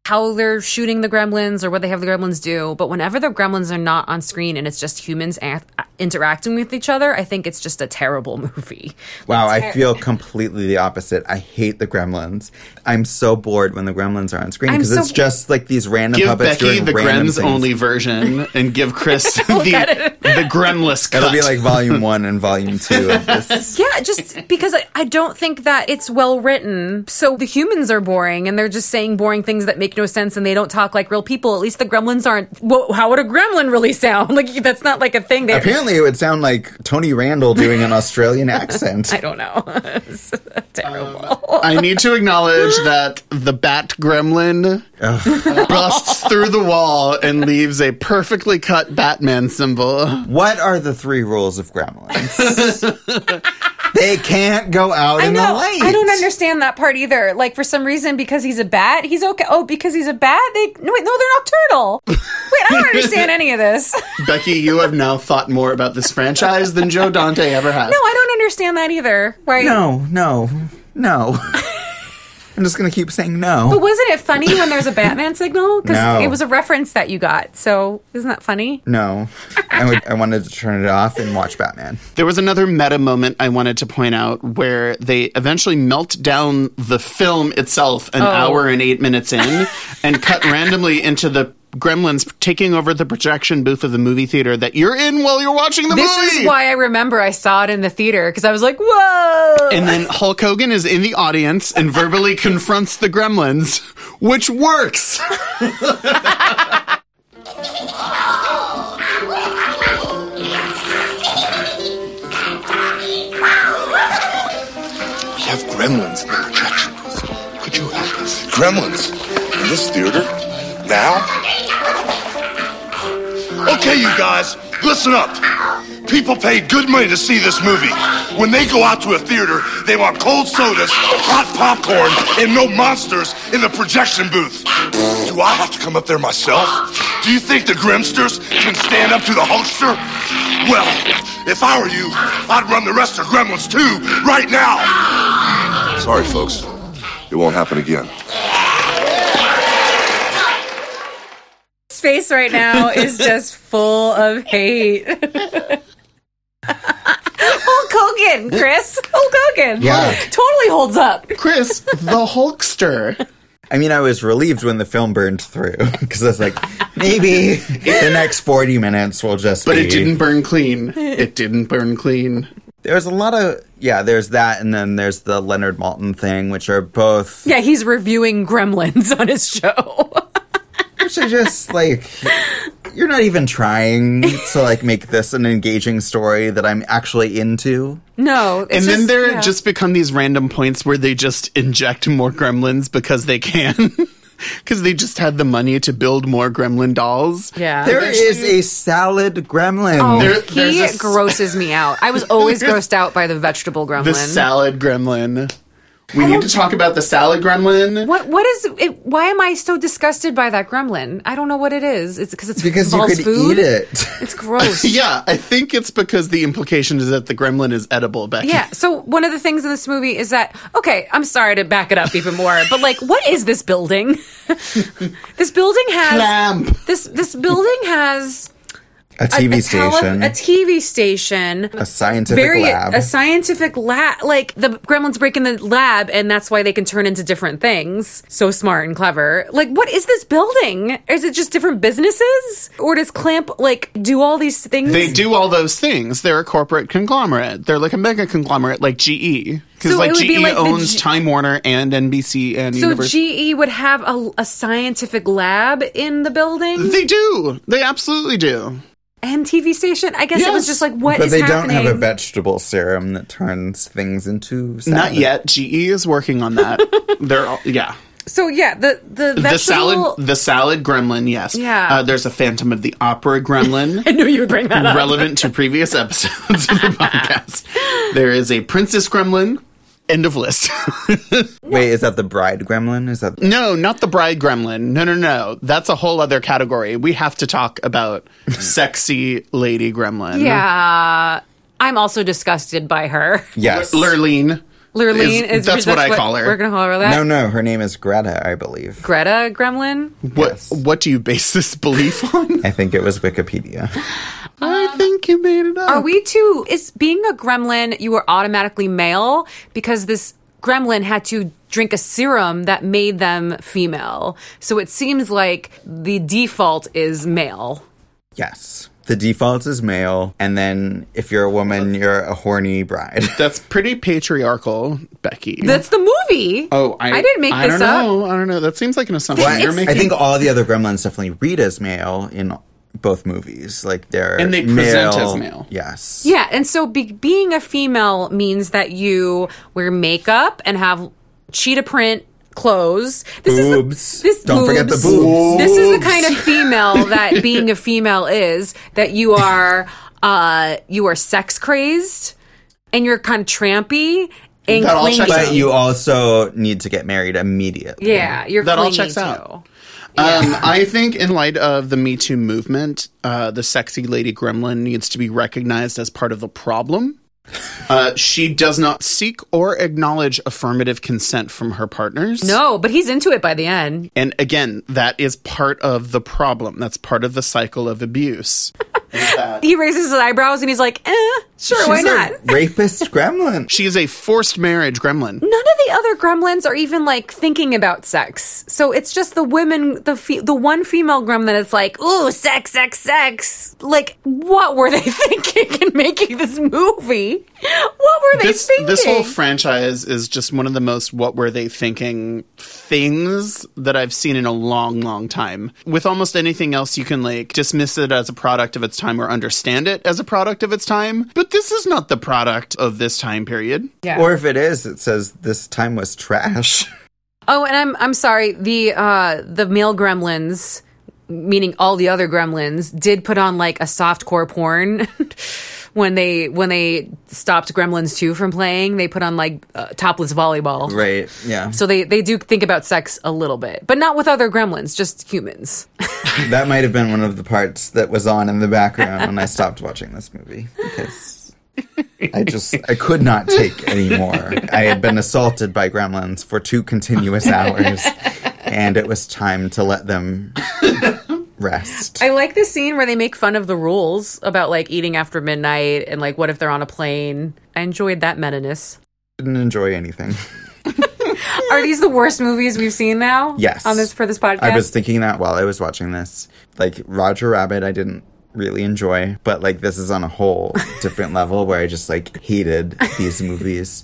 how they're shooting the gremlins or what they have the gremlins do. But whenever the gremlins are not on screen and it's just humans act- interacting with each other, I think it's just a terrible movie. Wow, I feel completely the opposite. I hate the Gremlins. I'm so bored when the Gremlins are on screen because so- it's just like these random Give puppets Becky doing the random Grems things. only version and give Chris the, the Gremless cut. It'll be like volume one and volume two of this. Yeah, just because I, I don't think that it's well written. So the humans are boring and they're just saying boring things that make no sense and they don't talk like real people. At least the gremlins aren't. Well, how would a gremlin really sound? Like, that's not like a thing there. Apparently, it would sound like Tony Randall doing an Australian accent. I don't know. It's terrible. I need to acknowledge that the Bat Gremlin busts through the wall and leaves a perfectly cut Batman symbol. What are the three rules of gremlins? they can't go out I in the light. I don't understand that part either. Like for some reason, because he's a bat, he's okay. Oh, because he's a bat, they no wait, no, they're nocturnal. wait, I don't understand any of this. Becky, you have now thought more about this franchise than Joe Dante ever has. No, I don't understand that either. Right? No, no, no. I'm just gonna keep saying no. But wasn't it funny when there's a Batman signal? Because No. it was a reference that you got. So isn't that funny? No, I, would, I wanted to turn it off and watch Batman. There was another meta moment I wanted to point out where they eventually melt down the film itself an oh. hour and eight minutes in and cut randomly into the gremlins taking over the projection booth of the movie theater that you're in while you're watching the This movie. This is why I remember I saw it in the theater because I was like, "Whoa!" and then Hulk Hogan is in the audience and verbally confronts the gremlins, which works. We have gremlins in the projection booth. Could you help us? Gremlins? In this theater? Now? Okay, you guys, listen up. People pay good money to see this movie. When they go out to a theater, they want cold sodas, hot popcorn, and no monsters in the projection booth. Do I have to come up there myself? Do you think the Grimsters can stand up to the Hulkster? Well, if I were you, I'd run the rest of Gremlins 2, right now. Sorry, folks. It won't happen again. Face right now is just full of hate. Hulk Hogan, Chris. Hulk Hogan. Yeah. Totally holds up. Chris, the Hulkster. I mean, I was relieved when the film burned through because I was like, maybe the next 40 minutes will just But be. it didn't burn clean. It didn't burn clean. There's a lot of, yeah, there's that, and then there's the Leonard Maltin thing, which are both, Yeah, he's reviewing Gremlins on his show. Which are just like, you're not even trying to like make this an engaging story that I'm actually into. no. it's and then just- there yeah. just become these random points where they just inject more gremlins because they can. Because they just had the money to build more gremlin dolls. Yeah. There is a salad gremlin. Oh, There- he there's a s- grosses me out. I was always grossed out by the vegetable gremlin. The salad gremlin. We need to talk about the salad gremlin. what what is it? Why am I so disgusted by that gremlin? I don't know what it is. It's because it's because you could food. eat it. It's gross. Yeah, I think it's because the implication is that the gremlin is edible, Becky. Yeah. So one of the things in this movie is that okay, I'm sorry to back it up even more, but like, what is this building? this building has Clamp. this this building has A a- TV a tele- station, a TV station, a scientific lab. a scientific lab. Like the gremlins break in the lab, and that's why they can turn into different things. So smart and clever. Like, what is this building? Is it just different businesses, or does Clamp like do all these things? They do all those things. They're a corporate conglomerate. They're like a mega conglomerate like GE. Because So like GE be like owns G- Time Warner and NBC and So Universal. GE would have a, a scientific lab in the building they do. They absolutely do. And TV station. I guess it was just like what but is they happening. don't have a vegetable serum that turns things into salad. Not yet. GE is working on that. They're all, yeah. so yeah, the the vegetable. The salad, the salad gremlin. Yes. Yeah. Uh, there's a Phantom of the Opera gremlin. I knew you would bring that up. relevant to previous episodes of the podcast. There is a Princess Gremlin. End of list. Wait, is that the bride gremlin? Is that no, not the bride gremlin. No, no, no. That's a whole other category. We have to talk about sexy lady gremlin. Yeah, I'm also disgusted by her. yes? Lurleen. Lurleen Is- is, that's what I call her. We're gonna call her that. no, no, her name is Greta, I believe. Greta Gremlin. What Yes. what do you base this belief on? I think it was Wikipedia. I think you made it up. Are we too? Is being a gremlin you were automatically male because this gremlin had to drink a serum that made them female. So it seems like the default is male. Yes. The default is male, and then if you're a woman, you're a horny bride. That's pretty patriarchal, Becky. That's the movie. oh, I, didn't make I this don't up. know. I don't know. That seems like an assumption Well, you're it's- making. I think all the other gremlins definitely read as male in both movies. Like they're And they present as male. Yes. Yeah, and so be- being a female means that you wear makeup and have cheetah print clothes. This Boobs. is the, this Don't forget the boobs. This is the kind of female that being a female is that you are uh you are sex crazed and you're kind of trampy and That all clingy. checks out. But you also need to get married immediately. yeah, you're That all clingy checks too. out. Um, I think, in light of the Me Too movement, uh, the sexy lady gremlin needs to be recognized as part of the problem. Uh, she does not seek or acknowledge affirmative consent from her partners. No, but he's into it by the end. And again, that is part of the problem. That's part of the cycle of abuse. He raises his eyebrows and he's like, "Eh, sure, why She's a not?" rapist gremlin. she is a forced marriage gremlin. None of the other gremlins are even like thinking about sex. So it's just the women, the fe- the one female gremlin that's like, "Ooh, sex, sex, sex." Like, what were they thinking in making this movie? What were they This thinking? this whole franchise is just one of the most what were they thinking things that I've seen in a long, long time. With almost anything else, you can like dismiss it as a product of its time or understand it as a product of its time. But this is not the product of this time period. Yeah. Or if it is, it says this time was trash. Oh, and I'm I'm sorry. The uh the male gremlins, meaning all the other gremlins, did put on like a softcore porn when they when they stopped Gremlins 2 from playing. They put on like uh, topless volleyball. right. Yeah. So they they do think about sex a little bit, but not with other gremlins, just humans. that might have been one of the parts that was on in the background when I stopped watching this movie because I just I could not take anymore. I had been assaulted by gremlins for two continuous hours and it was time to let them rest. I like the scene where they make fun of the rules about like eating after midnight and like what if they're on a plane. I enjoyed that meta-ness. didn't enjoy anything. Are these the worst movies we've seen now? Yes. On this for this podcast? I was thinking that while I was watching this. Like Roger Rabbit, I didn't really enjoy, but like this is on a whole different level where I just like hated these movies.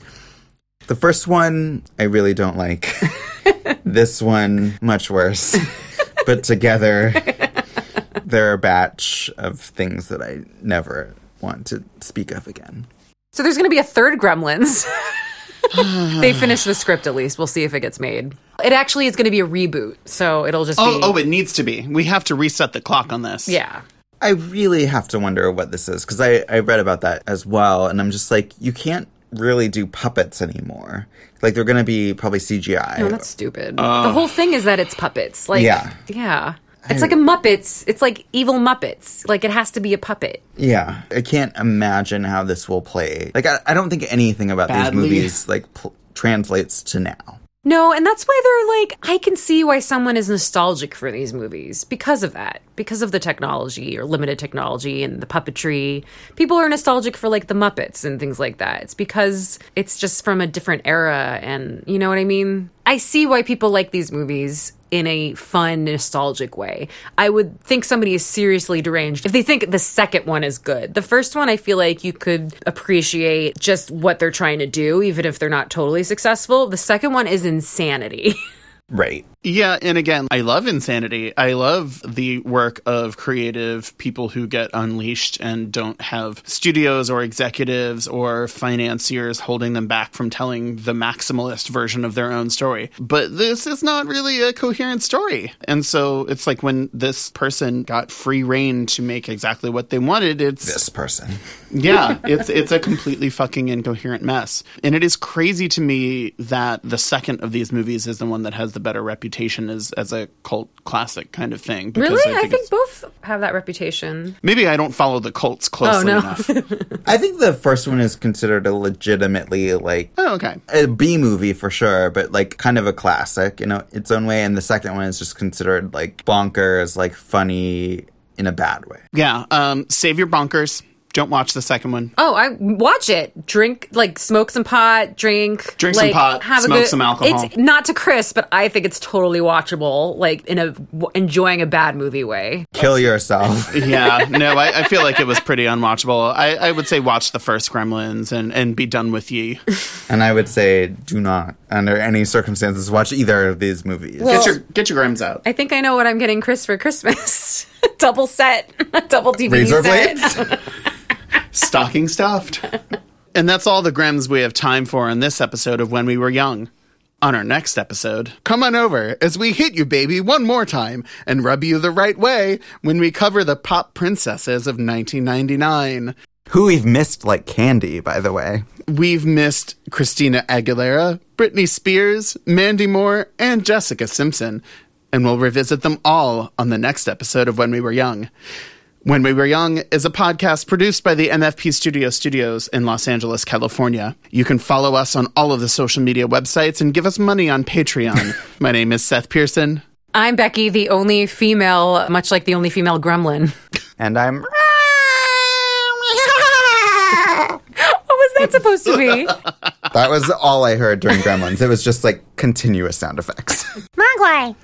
The first one I really don't like. this one much worse. But together they're a batch of things that I never want to speak of again. So there's going to be a third Gremlins. they finished the script at least. We'll see if it gets made. It actually is going to be a reboot, so it'll just Oh, be. oh, it needs to be. We have to reset the clock on this. yeah. I really have to wonder what this is because I, I read about that as well, and I'm just like, you can't really do puppets anymore. Like they're gonna be probably CGI. No, that's stupid. Uh. the whole thing is that it's puppets. Like, Yeah. yeah. It's like a Muppets. It's like evil Muppets. Like it has to be a puppet. yeah, I can't imagine how this will play. Like I, I don't think anything about Badly. these movies like pl- translates to now. No, and that's why they're like, I can see why someone is nostalgic for these movies because of that, because of the technology or limited technology and the puppetry. People are nostalgic for like the Muppets and things like that. It's because it's just from a different era, and you know what I mean? I see why people like these movies in a fun, nostalgic way. I would think somebody is seriously deranged if they think the second one is good. The first one, I feel like you could appreciate just what they're trying to do, even if they're not totally successful. The second one is insanity. Right. Yeah, and again, I love Insanity. I love the work of creative people who get unleashed and don't have studios or executives or financiers holding them back from telling the maximalist version of their own story. But this is not really a coherent story. And so it's like when this person got free rein to make exactly what they wanted, it's This person. yeah, it's it's a completely fucking incoherent mess. And it is crazy to me that the second of these movies is the one that has the better reputation as as a cult classic kind of thing. because really? I think, it's- both have that reputation. maybe I don't follow the cults closely no. enough. I think the first one is considered a legitimately like oh, okay. a B movie for sure, but like kind of a classic in a, its own way. And the second one is just considered like bonkers, like funny in a bad way. Yeah. Um, save your bonkers. Don't watch the second one. Oh, I watch it. Drink, like, smoke some pot, drink, Drink some like, pot, have smoke a good, some alcohol. It's not to Chris, but I think it's totally watchable, like in a w- enjoying a bad movie way. Kill yourself. Yeah, no, I, I feel like it was pretty unwatchable. I, I would say watch the first Gremlins and, and be done with ye. and I would say do not, under any circumstances, watch either of these movies. Well- Get your get your Grims out. I think I know what I'm getting Chris for Christmas. double set, double DVD Razor set. Blades? Stocking stuffed. and that's all the Grems we have time for in this episode of When We Were Young. On our next episode, come on over as we hit you, baby, one more time and rub you the right way when we cover the pop princesses of 1999. Who we've missed like candy, by the way. We've missed Christina Aguilera, Britney Spears, Mandy Moore, and Jessica Simpson, and we'll revisit them all on the next episode of When We Were Young. When We Were Young is a podcast produced by the MFP Studio Studios in Los Angeles, California. You can follow us on all of the social media websites and give us money on Patreon. My name is Seth Pearson. I'm Becky, the only female, much like the only female gremlin. And I'm. what was that supposed to be? That was all I heard during Gremlins. It was just like continuous sound effects. Mogwai.